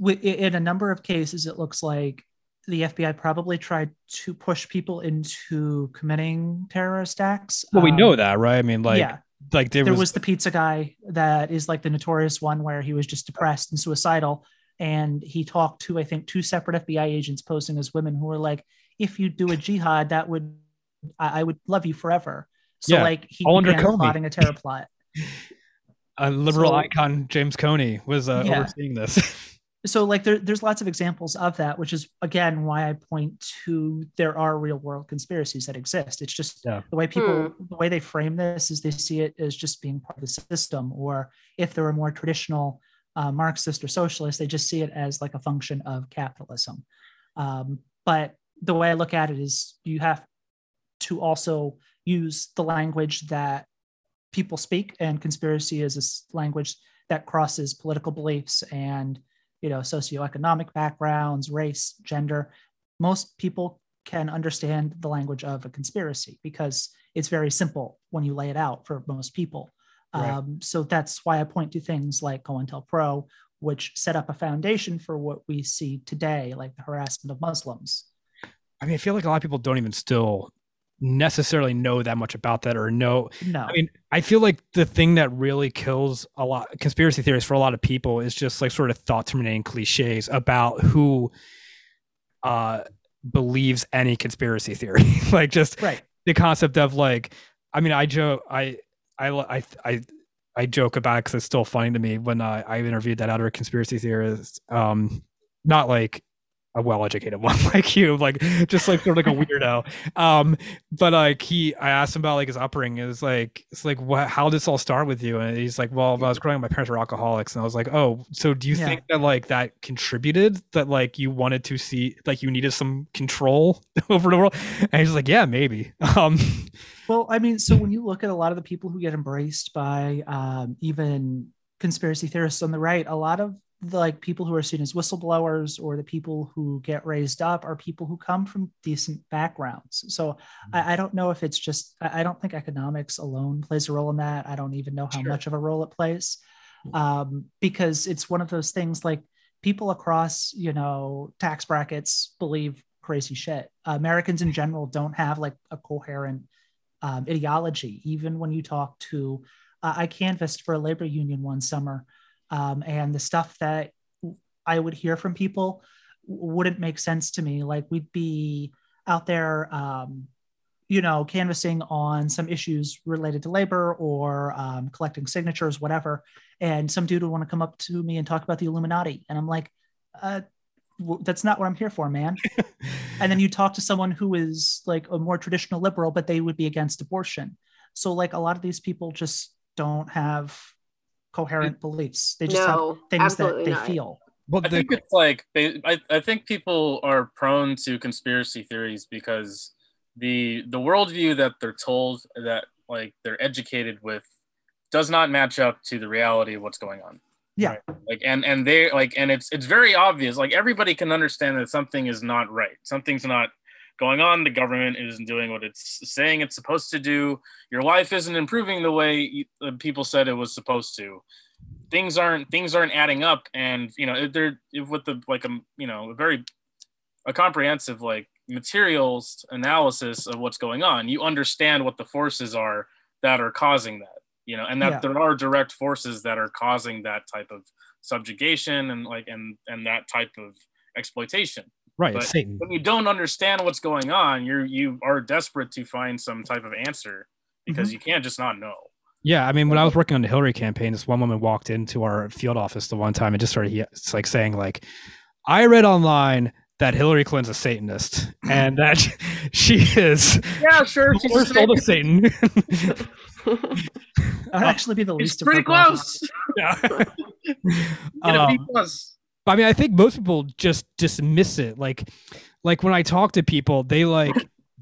in a number of cases, it looks like the FBI probably tried to push people into committing terrorist acts. well we Um, know that right I mean like yeah, like there, there was, was the pizza guy that is like the notorious one where he was just depressed and suicidal and he talked to i think two separate fbi agents posing as women who were like if you do a jihad that would i, I would love you forever so Yeah, like he all under began Comey. plotting a terror plot a liberal so- icon James Comey was uh, Yeah. overseeing this so like there, there's lots of examples of that which is again why i point to there are real world conspiracies that exist it's just Yeah. the way people the way they frame this is they see it as just being part of the system or if there are more traditional uh, marxist or socialist they just see it as like a function of capitalism. Um, but the way i look at it is you have to also use the language that people speak and conspiracy is a language that crosses political beliefs and you know socioeconomic backgrounds race gender. Most people can understand the language of a conspiracy because it's very simple when you lay it out for most people Right. um, so that's why i point to things like cointelpro which set up a foundation for what we see today like the harassment of muslims I mean I feel like a lot of people don't even still necessarily know that much about that or know no I mean, I feel like the thing that really kills a lot conspiracy theories for a lot of people is just like sort of thought terminating cliches about who uh believes any conspiracy theory. like just right the concept of like I mean, I joke I I I I I joke about it because it's still funny to me when uh, I interviewed that other conspiracy theorist. Um, not like a well-educated one like you, like just like sort of like a weirdo. Um, but like he, I asked him about like his upbringing. It was like it's like what? How did this all start with you? And he's like, well, when I was growing up, my parents were alcoholics, and I was like, oh, so do you Yeah. think that like that contributed? That like you wanted to see, like you needed some control over the world? And he's like, yeah, maybe. Um, Well, I mean, so when you look at a lot of the people who get embraced by um, even conspiracy theorists on the right, a lot of the like people who are seen as whistleblowers or the people who get raised up are people who come from decent backgrounds. So I, I don't know if it's just I I don't think economics alone plays a role in that. I don't even know how Sure. much of a role it plays um, because it's one of those things like people across you know tax brackets believe crazy shit. Americans in general don't have like a coherent um, ideology. Even when you talk to, uh, I canvassed for a labor union one summer, um, and the stuff that I would hear from people wouldn't make sense to me. Like we'd be out there, um, you know, canvassing on some issues related to labor or um, collecting signatures, whatever. And some dude would want to come up to me and talk about the Illuminati, and I'm like, uh, that's not what I'm here for, man. And then you talk to someone who is like a more traditional liberal but they would be against abortion. So like a lot of these people just don't have coherent mm. beliefs. They just no, have things that they not. feel. Well, I the, think it's like they, I, I think people are prone to conspiracy theories because the the worldview that they're told that like they're educated with does not match up to the reality of what's going on. Yeah. Like and and they like and it's it's very obvious. Like everybody can understand that something is not right. Something's not going on. The government isn't doing what it's saying it's supposed to do. Your life isn't improving the way people said it was supposed to things aren't things aren't adding up and you know they're with the like a you know a very a comprehensive like materials analysis of what's going on you understand what the forces are that are causing that you know and that Yeah. there are direct forces that are causing that type of subjugation and like and and that type of exploitation right, but Satan. when you don't understand what's going on you're you are desperate to find some type of answer because mm-hmm. you can't just not know Yeah, I mean, when I was working on the Hillary campaign, this one woman walked into our field office the one time and just started he- it's like saying like, "I read online that Hillary Clinton's a Satanist and that she is Yeah, sure. the worst soul to Satan. That would actually be the least. of pretty her close. yeah. Get a B Um, plus. I mean, I think most people just dismiss it. Like, like when I talk to people, they like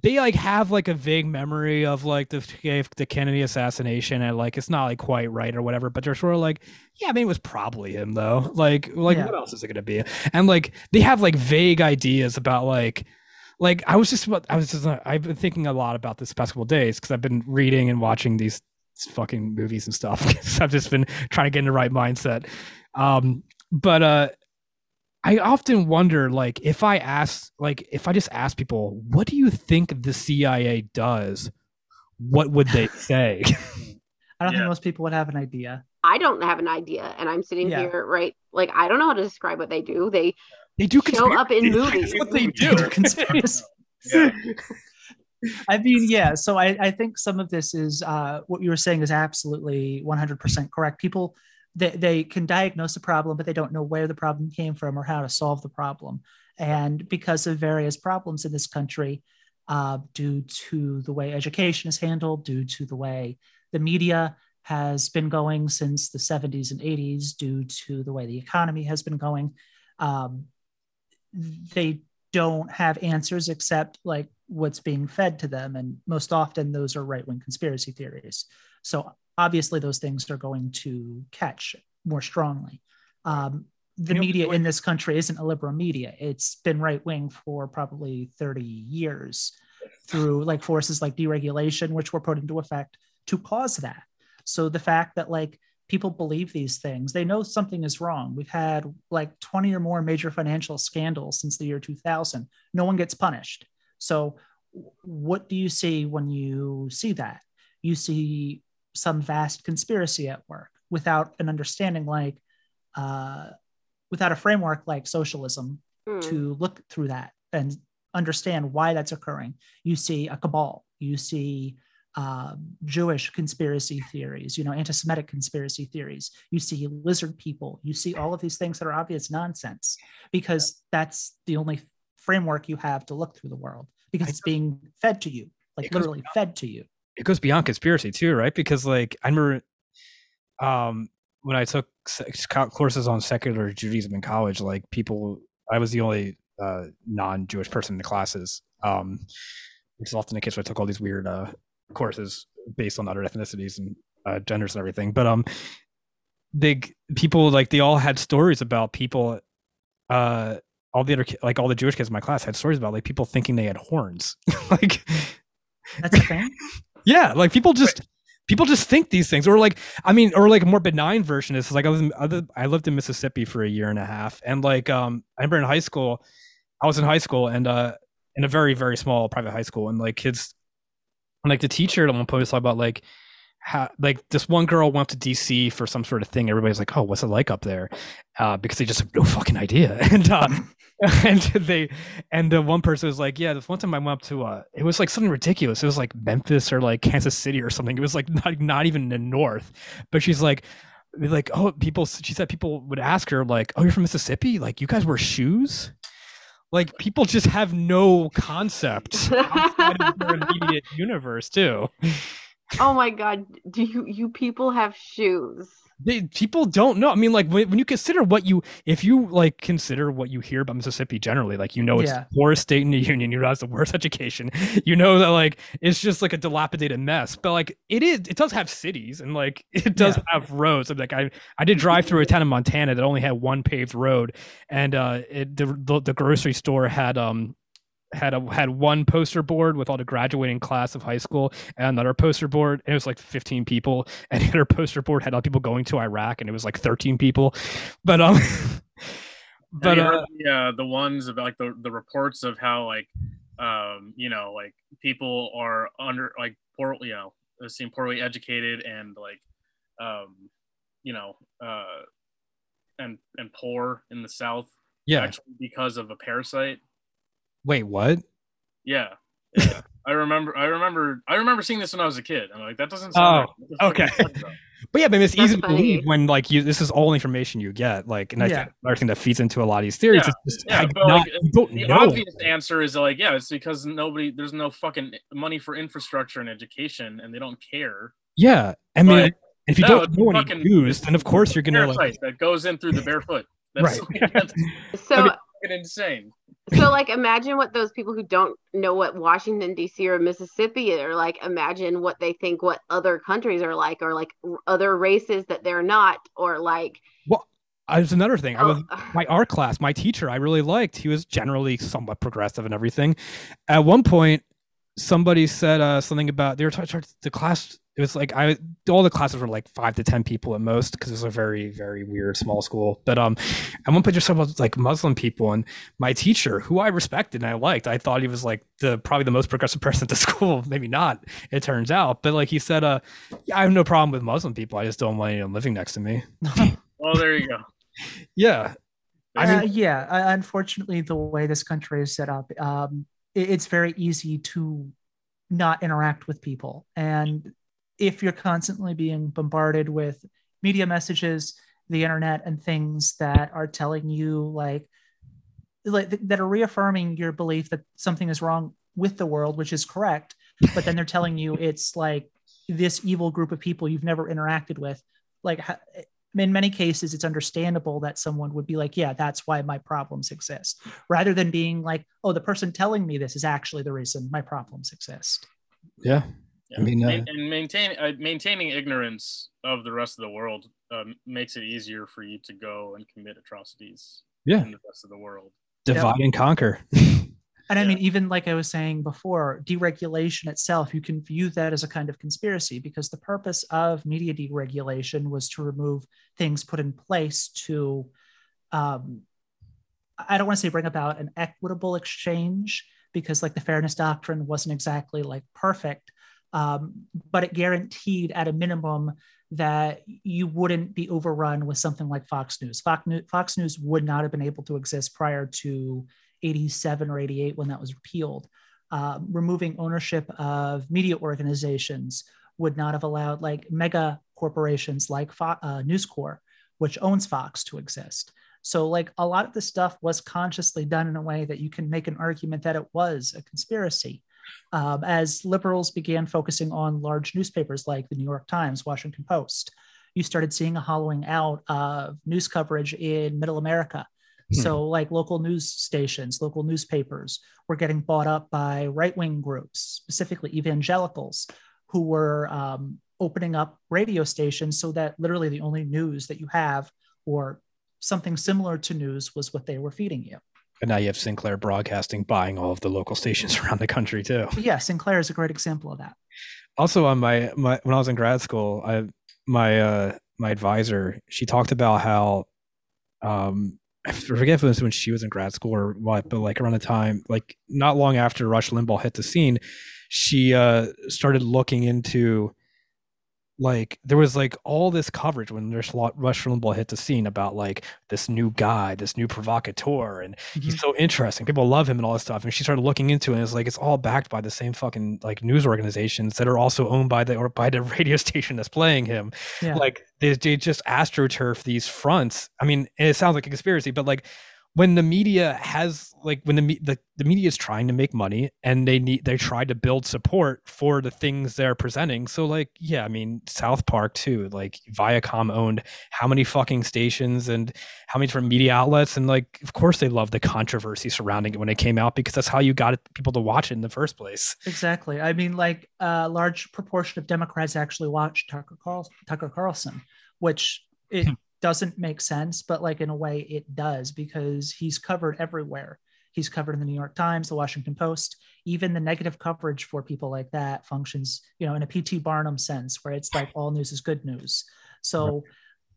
they like have like a vague memory of like the the Kennedy assassination, and like it's not like quite right or whatever. But they're sort of like, yeah, I mean, it was probably him though. Like, like Yeah. what else is it gonna be? And like they have like vague ideas about like. Like I was just about, I was just, I've been thinking a lot about this past couple days because I've been reading and watching these fucking movies and stuff. I've just been trying to get in the right mindset. Um, but uh, I often wonder, like, if I ask, like, if I just ask people, what do you think the CIA does? What would they say? I don't Yeah. think most people would have an idea. I don't have an idea, and I'm sitting Yeah. here right like I don't know how to describe what they do. They they do show up in movies. That's what they do. Conspiracy. Yeah. I mean, yeah. So I, I think some of this is uh, what you were saying is absolutely 100% correct. People, they, they can diagnose a problem, but they don't know where the problem came from or how to solve the problem. And because of various problems in this country, uh, due to the way education is handled, due to the way the media has been going since the 70s and 80s, due to the way the economy has been going, um, they don't have answers except like what's being fed to them. And most often, those are right wing conspiracy theories. So obviously, those things are going to catch more strongly. Um, the media in this country isn't a liberal media, it's been right wing for probably 30 years through like forces like deregulation, which were put into effect to cause that. So the fact that like people believe these things, they know something is wrong. We've had like 20 or more major financial scandals since the year 2000. No one gets punished. So what do you see when you see that? You see some vast conspiracy at work without an understanding like uh, without a framework like socialism Hmm. to look through that and understand why that's occurring. You see a cabal, you see uh, Jewish conspiracy theories, you know, anti Semitic conspiracy theories, you see lizard people, you see all of these things that are obvious nonsense because that's the only framework you have to look through the world because it's being fed to you, like It literally fed to you. It goes beyond conspiracy too, right? Because like I remember, um, when I took courses on secular Judaism in college, like people, I was the only uh, non-Jewish person in the classes, um, which is often the case Where I took all these weird uh, courses based on other ethnicities and uh, genders and everything. But um, they people like they all had stories about people. Uh, all the other like all the Jewish kids in my class had stories about like people thinking they had horns, like That's a thing. Yeah, like people just people just think these things, or like I mean, or like a more benign version is like I was in, I lived in Mississippi for a year and a half, and like um I remember in high school, I was in high school and uh in a very very small private high school, and like kids, and like the teacher at one point was talking about like how like this one girl went to DC for some sort of thing. Everybody's like, oh, what's it like up there? Uh, because they just have no fucking idea, and uh, and they and one person was like, yeah, this one time I went up to uh, it was like something ridiculous. It was like Memphis or like Kansas City or something. It was like not not even in the north, but she's like. Like oh, people. She said people would ask her like, "Oh, you're from Mississippi? Like you guys wear shoes?" Like people just have no concept of their immediate universe too. Oh my god, do you you people have shoes? they people don't know. I mean, like when, when you consider what you, if you like consider what you hear about Mississippi generally, like you know it's Yeah. the poorest state in the union, you know it has the worst education, you know that like it's just like a dilapidated mess. But like it is, it does have cities and like it does Yeah. have roads. I'm like I, I did drive through a town in Montana that only had one paved road, and uh, it the the, the grocery store had um had a had one poster board with all the graduating class of high school and another poster board and it was like 15 people and other poster board had all people going to iraq and it was like 13 people. But um but uh, the, uh, the ones about like the, the reports of how like um you know like people are under like poor you know they seem poorly educated and like um you know uh and and poor in the south yeah. actually because of a parasite wait what yeah yeah I remember, I remember, I remember seeing this when I was a kid. I'm like, that doesn't sound. Oh, right. What the fuck are you okay. But yeah, I mean, it's That's easy to believe when like you this is all information you get. Like, and I Yeah. think another thing that feeds into a lot of these theories Yeah, is just yeah, like, but, not, like, don't The know. obvious answer is like, yeah, it's because nobody, there's no fucking money for infrastructure and education, and they don't care. Yeah, I mean, But, if you don't know any fucking- news, then of course you're gonna like Parasite that goes in through the barefoot. That's, Right. that's So mean- insane. So like imagine what those people who don't know what Washington DC or Mississippi are like imagine what they think what other countries are like or like r- other races that they're not or like Well there's another thing. I was oh, my art class, my teacher, I really liked. He was generally somewhat progressive and everything. At one point, somebody said uh, something about they were talking to the class. It was like I all the classes were like five to ten people at most because it was a very very weird small school. But um, at one point, just about like Muslim people and my teacher, who I respected and I liked. I thought he was like the probably the most progressive person at the school. Maybe not. It turns out, but like he said, uh, yeah, I have no problem with Muslim people. I just don't want anyone living next to me. Oh, there you go. Yeah, I Uh, yeah, uh, unfortunately, the way this country is set up, um, it- it's very easy to not interact with people. And if you're constantly being bombarded with media messages, the internet, and things that are telling you like, like that are reaffirming your belief that something is wrong with the world, which is correct, but then they're telling you it's like this evil group of people you've never interacted with, like. in many cases it's understandable that someone would be like yeah that's why my problems exist rather than being like oh the person telling me this is actually the reason my problems exist yeah. Yeah. I mean, uh, and, and maintain, uh, maintaining ignorance of the rest of the world um, makes it easier for you to go and commit atrocities Yeah. in the rest of the world. Divide and conquer. and i mean even like i was saying before deregulation itself you can view that as a kind of conspiracy because the purpose of media deregulation was to remove things put in place to um, i don't want to say bring about an equitable exchange because like the fairness doctrine wasn't exactly like perfect um, but it guaranteed at a minimum that you wouldn't be overrun with something like fox news fox news, fox news would not have been able to exist prior to 87 or 88 when that was repealed. Um, removing ownership of media organizations would not have allowed like mega corporations like Fo- uh, News Corp, which owns Fox, to exist. So, like a lot of the stuff was consciously done in a way that you can make an argument that it was a conspiracy. Um, as liberals began focusing on large newspapers like the New York Times, Washington Post, you started seeing a hollowing out of news coverage in Middle America. Hmm. So, like local news stations, local newspapers were getting bought up by right wing groups, specifically evangelicals, who were um, opening up radio stations so that literally the only news that you have or something similar to news was what they were feeding you. And now you have Sinclair Broadcasting buying all of the local stations around the country too. Yeah, Sinclair is a great example of that. Also, on my, my when I was in grad school, I my uh my advisor she talked about how um I forget if it was when she was in grad school or what, but like around the time, like not long after Rush Limbaugh hit the scene, she uh started looking into like there was like all this coverage when Rush Rush Limbaugh hit the scene about like this new guy, this new provocateur, and he's mm-hmm. so interesting. People love him and all this stuff. And she started looking into it, and it's like it's all backed by the same fucking like news organizations that are also owned by the or by the radio station that's playing him. Yeah. Like they, they just astroturf these fronts. I mean, it sounds like a conspiracy, but like when the media has like when the the, the media is trying to make money and they need they try to build support for the things they're presenting. So like yeah i mean south park too like viacom owned how many fucking stations and how many different media outlets. And like of course they love the controversy surrounding it when it came out because that's how you got people to watch it in the first place. Exactly. I mean, like a large proportion of Democrats actually watch Tucker, Carl- Tucker Carlson, which it hmm. Doesn't make sense, but like in a way it does because he's covered everywhere. He's covered in the New York Times, the Washington Post, even the negative coverage for people like that functions, you know, in a PT Barnum sense where it's like all news is good news. So,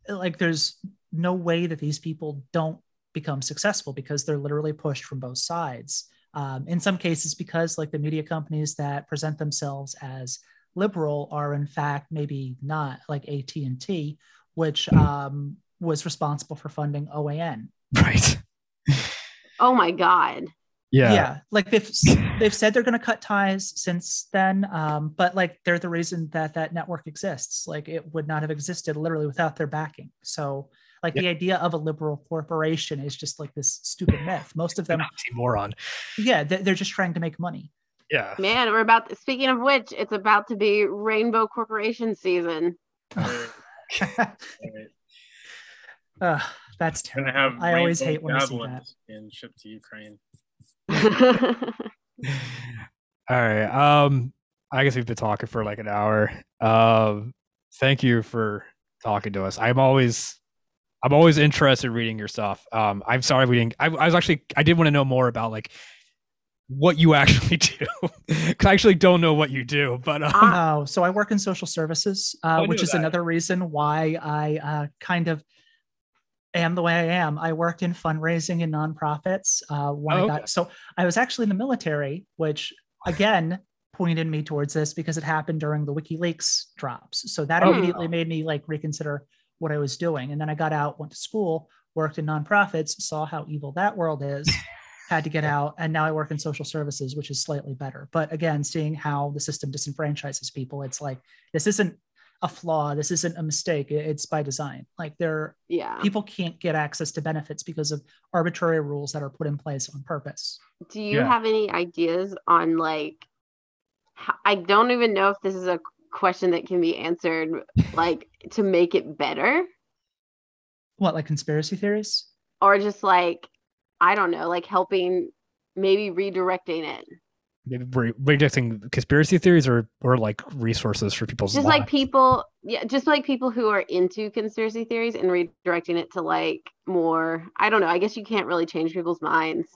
like, there's no way that these people don't become successful because they're literally pushed from both sides um, in some cases because like the media companies that present themselves as liberal are in fact maybe not like at&t which um, was responsible for funding oan right Oh my god. Yeah. yeah like they've they've said they're going to cut ties since then um but like they're the reason that that network exists like it would not have existed literally without their backing so like the idea of a liberal corporation is just like this stupid myth most of them Moron. yeah they- they're just trying to make money Yeah. Man, we're about. speaking of which, it's about to be Rainbow Corporation season. Right. Ugh, that's terrible have i always hate when i see that javelins and shipped to Ukraine. All right. Um, I guess we've been talking for like an hour. Um, thank you for talking to us. I'm always, I'm always interested in reading your stuff. Um, I'm sorry we didn't. I, I was actually, I did want to know more about like what you actually do because I actually don't know what you do. But um, Oh, so I work in social services, uh, which is that. another reason why I uh, kind of am the way I am. I worked in fundraising and nonprofits uh, when Oh, I got okay. so I was actually in the military, which again pointed me towards this because it happened during the WikiLeaks drops. So that Oh. immediately made me like reconsider what I was doing. And then I got out, went to school, worked in nonprofits, saw how evil that world is. Had to get out and now i work in social services which is slightly better but again seeing how the system disenfranchises people it's like this isn't a flaw this isn't a mistake it's by design like there yeah. people can't get access to benefits because of arbitrary rules that are put in place on purpose Do you Yeah. have any ideas on like? i don't even know if this is a question that can be answered. Like to make it better, what like conspiracy theories or just like I don't know, like helping, maybe redirecting it. maybe re- rejecting conspiracy theories or or like resources for people's just like people yeah just like people who are into conspiracy theories and redirecting it to like more i don't know i guess you can't really change people's minds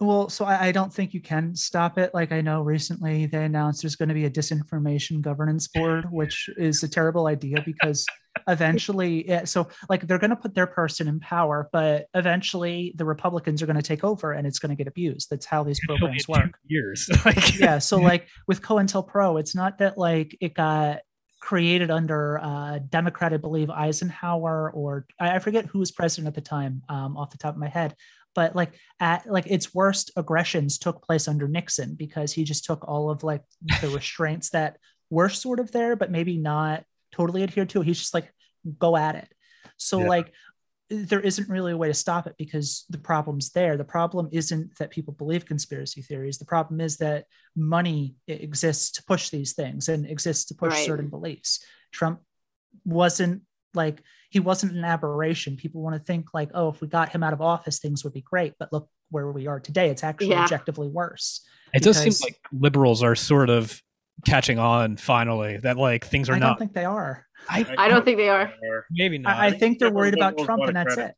Well, so I, I don't think you can stop it. Like I know recently they announced there's going to be a disinformation governance board, which is a terrible idea because eventually, yeah, so like they're going to put their person in power, but eventually the Republicans are going to take over and it's going to get abused. That's how these programs work. years. like, yeah so like with cointelpro it's not that like it got created under uh democrat i believe eisenhower or i I forget who was president at the time um off the top of my head but like at like its worst aggressions took place under nixon because he just took all of like the restraints that were sort of there but maybe not totally adhered to he's just like go at it so Yeah. like there isn't really a way to stop it because the problem's there. The problem isn't that people believe conspiracy theories. The problem is that money exists to push these things and exists to push Right. certain beliefs. Trump wasn't like he wasn't an aberration. People want to think like, oh, if we got him out of office, things would be great. But look where we are today. It's actually Yeah. objectively worse. it does seem like liberals are sort of catching on finally that like things are I not I don't think they are. I, I don't think they are. maybe not I, I think they're liberal worried about Trump and that's credit. it.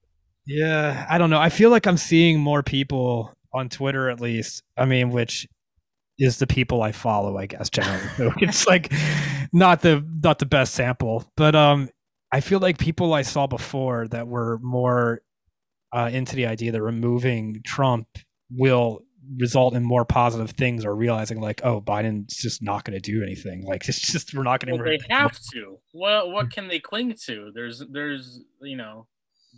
Yeah, I don't know. I feel like I'm seeing more people on Twitter, at least. I mean, which is the people I follow, I guess. Generally, it's like not the not the best sample, but um, I feel like people I saw before that were more uh, into the idea that removing Trump will result in more positive things, or realizing like, oh, Biden's just not going to do anything. Like, it's just we're not going Well, to. they have to. Well, what can they cling to? There's, there's, you know,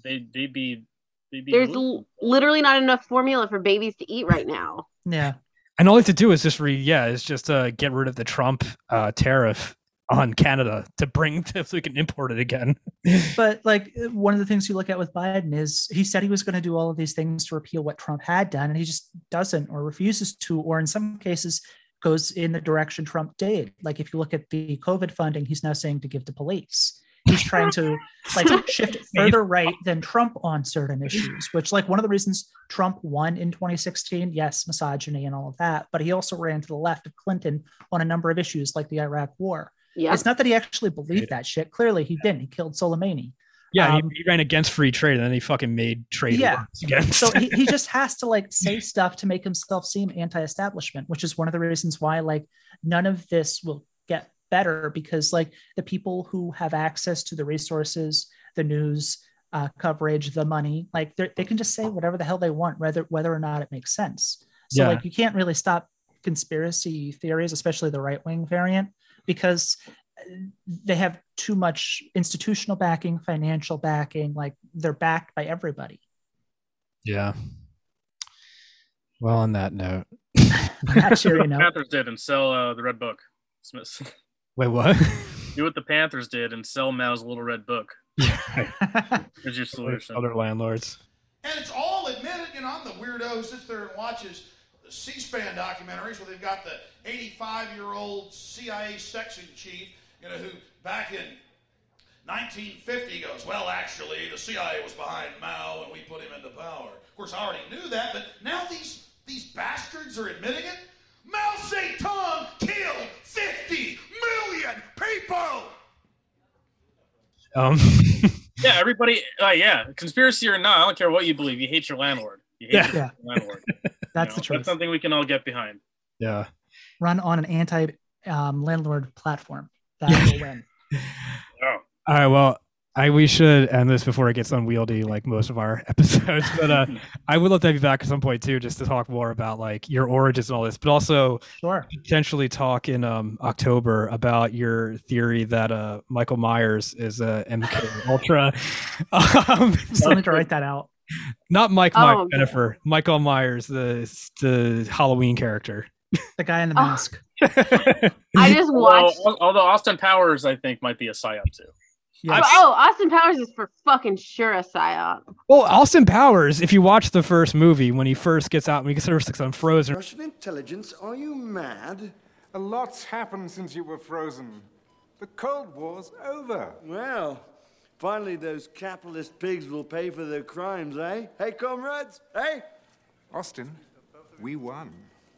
they they be they be. There's l- literally not enough formula for babies to eat right now. Yeah. And all they have to do is just re yeah, is just uh get rid of the Trump uh tariff on Canada to bring to so we can import it again. but like one of the things you look at with Biden is he said he was going to do all of these things to repeal what Trump had done, and he just doesn't or refuses to, or in some cases goes in the direction Trump did. Like if you look at the COVID funding, he's now saying to give to police. He's trying to like shift further right than Trump on certain issues, which like one of the reasons Trump won in 2016, yes, misogyny and all of that, but he also ran to the left of Clinton on a number of issues like the Iraq war. Yeah. It's not that he actually believed that shit. Clearly he didn't. He killed Soleimani. Yeah, Um, he, he ran against free trade and then he fucking made trade Yeah. against. so he, he just has to like say stuff to make himself seem anti-establishment which is one of the reasons why like none of this will get better because like the people who have access to the resources the news uh, coverage the money like they're- they can just say whatever the hell they want whether whether or not it makes sense so Yeah. like you can't really stop conspiracy theories especially the right-wing variant because uh, they have too much institutional backing financial backing like they're backed by everybody yeah. Well, on that note, On that Do cheery what the. Panthers did and sell uh, the red book. Smith. wait, what? Do what the Panthers did and sell Mao's little red book. yeah, Is your solution? other landlords. And it's all admitted, you know, I'm the weirdo who sits there and watches the C-SPAN documentaries where they've got the 85-year-old CIA section chief, you know, who back in 1950 goes, well, actually, the CIA was behind Mao and we put him into power. Of course, I already knew that, but now these these bastards are admitting it. Mao Zedong killed 50 million people. Um, Yeah, everybody. Uh, yeah, conspiracy or not, I don't care what you believe. You hate your landlord. You hate Yeah. your Yeah. Landlord. you That's know? the truth. That's something we can all get behind. yeah. Run on an anti um, landlord platform. That will win. Oh, All right. Well, I we should end this before it gets unwieldy, like most of our episodes. But uh, I would love to have you back at some point too, just to talk more about like your origins and all this, but also Sure. potentially talk in um October about your theory that uh Michael Myers is a MK Ultra. um, Still need to write that out. Not Mike Oh, Myers, okay. Jennifer, Michael Myers, the the Halloween character. The guy in the Oh. mask. I just although, watched. although Austin Powers, I think, might be a psyop too. Yes. Oh, oh, Austin Powers is for fucking sure a psyop. well, Austin Powers, if you watch the first movie when he first gets out, when he first gets unfrozen, Russian intelligence? Are you mad? A lot's happened since you were frozen. The Cold War's over. Well, finally those capitalist pigs will pay for their crimes, eh? Hey, comrades? Hey? Austin, we won.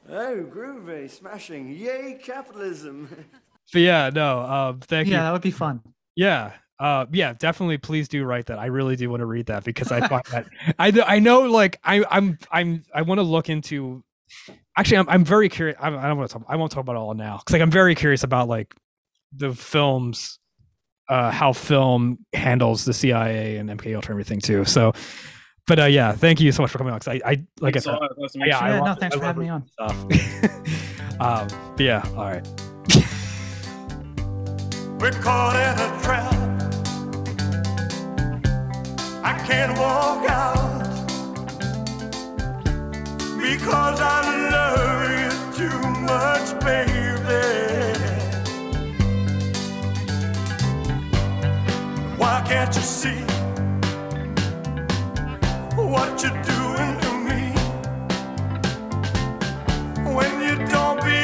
Oh, groovy, smashing. Yay, capitalism. but yeah, no, um, thank yeah, you. Yeah, that would be fun. Yeah. Uh, yeah, definitely. Please do write that. I really do want to read that because I find that I I know like I I'm I'm I want to look into. Actually, I'm I'm very curious. I, I don't want to talk. I won't talk about it all now because like I'm very curious about like the films, uh, how film handles the CIA and MK Ultra and everything too. So, but uh, yeah, thank you so much for coming on. Because I I like Thanks I a said, lot. Nice yeah. I no, love- thanks I for love having me on. stuff. um, but yeah, all right. We're caught in a trap. I can't walk out because I love you too much, baby. Why can't you see what you're doing to me? When you don't believe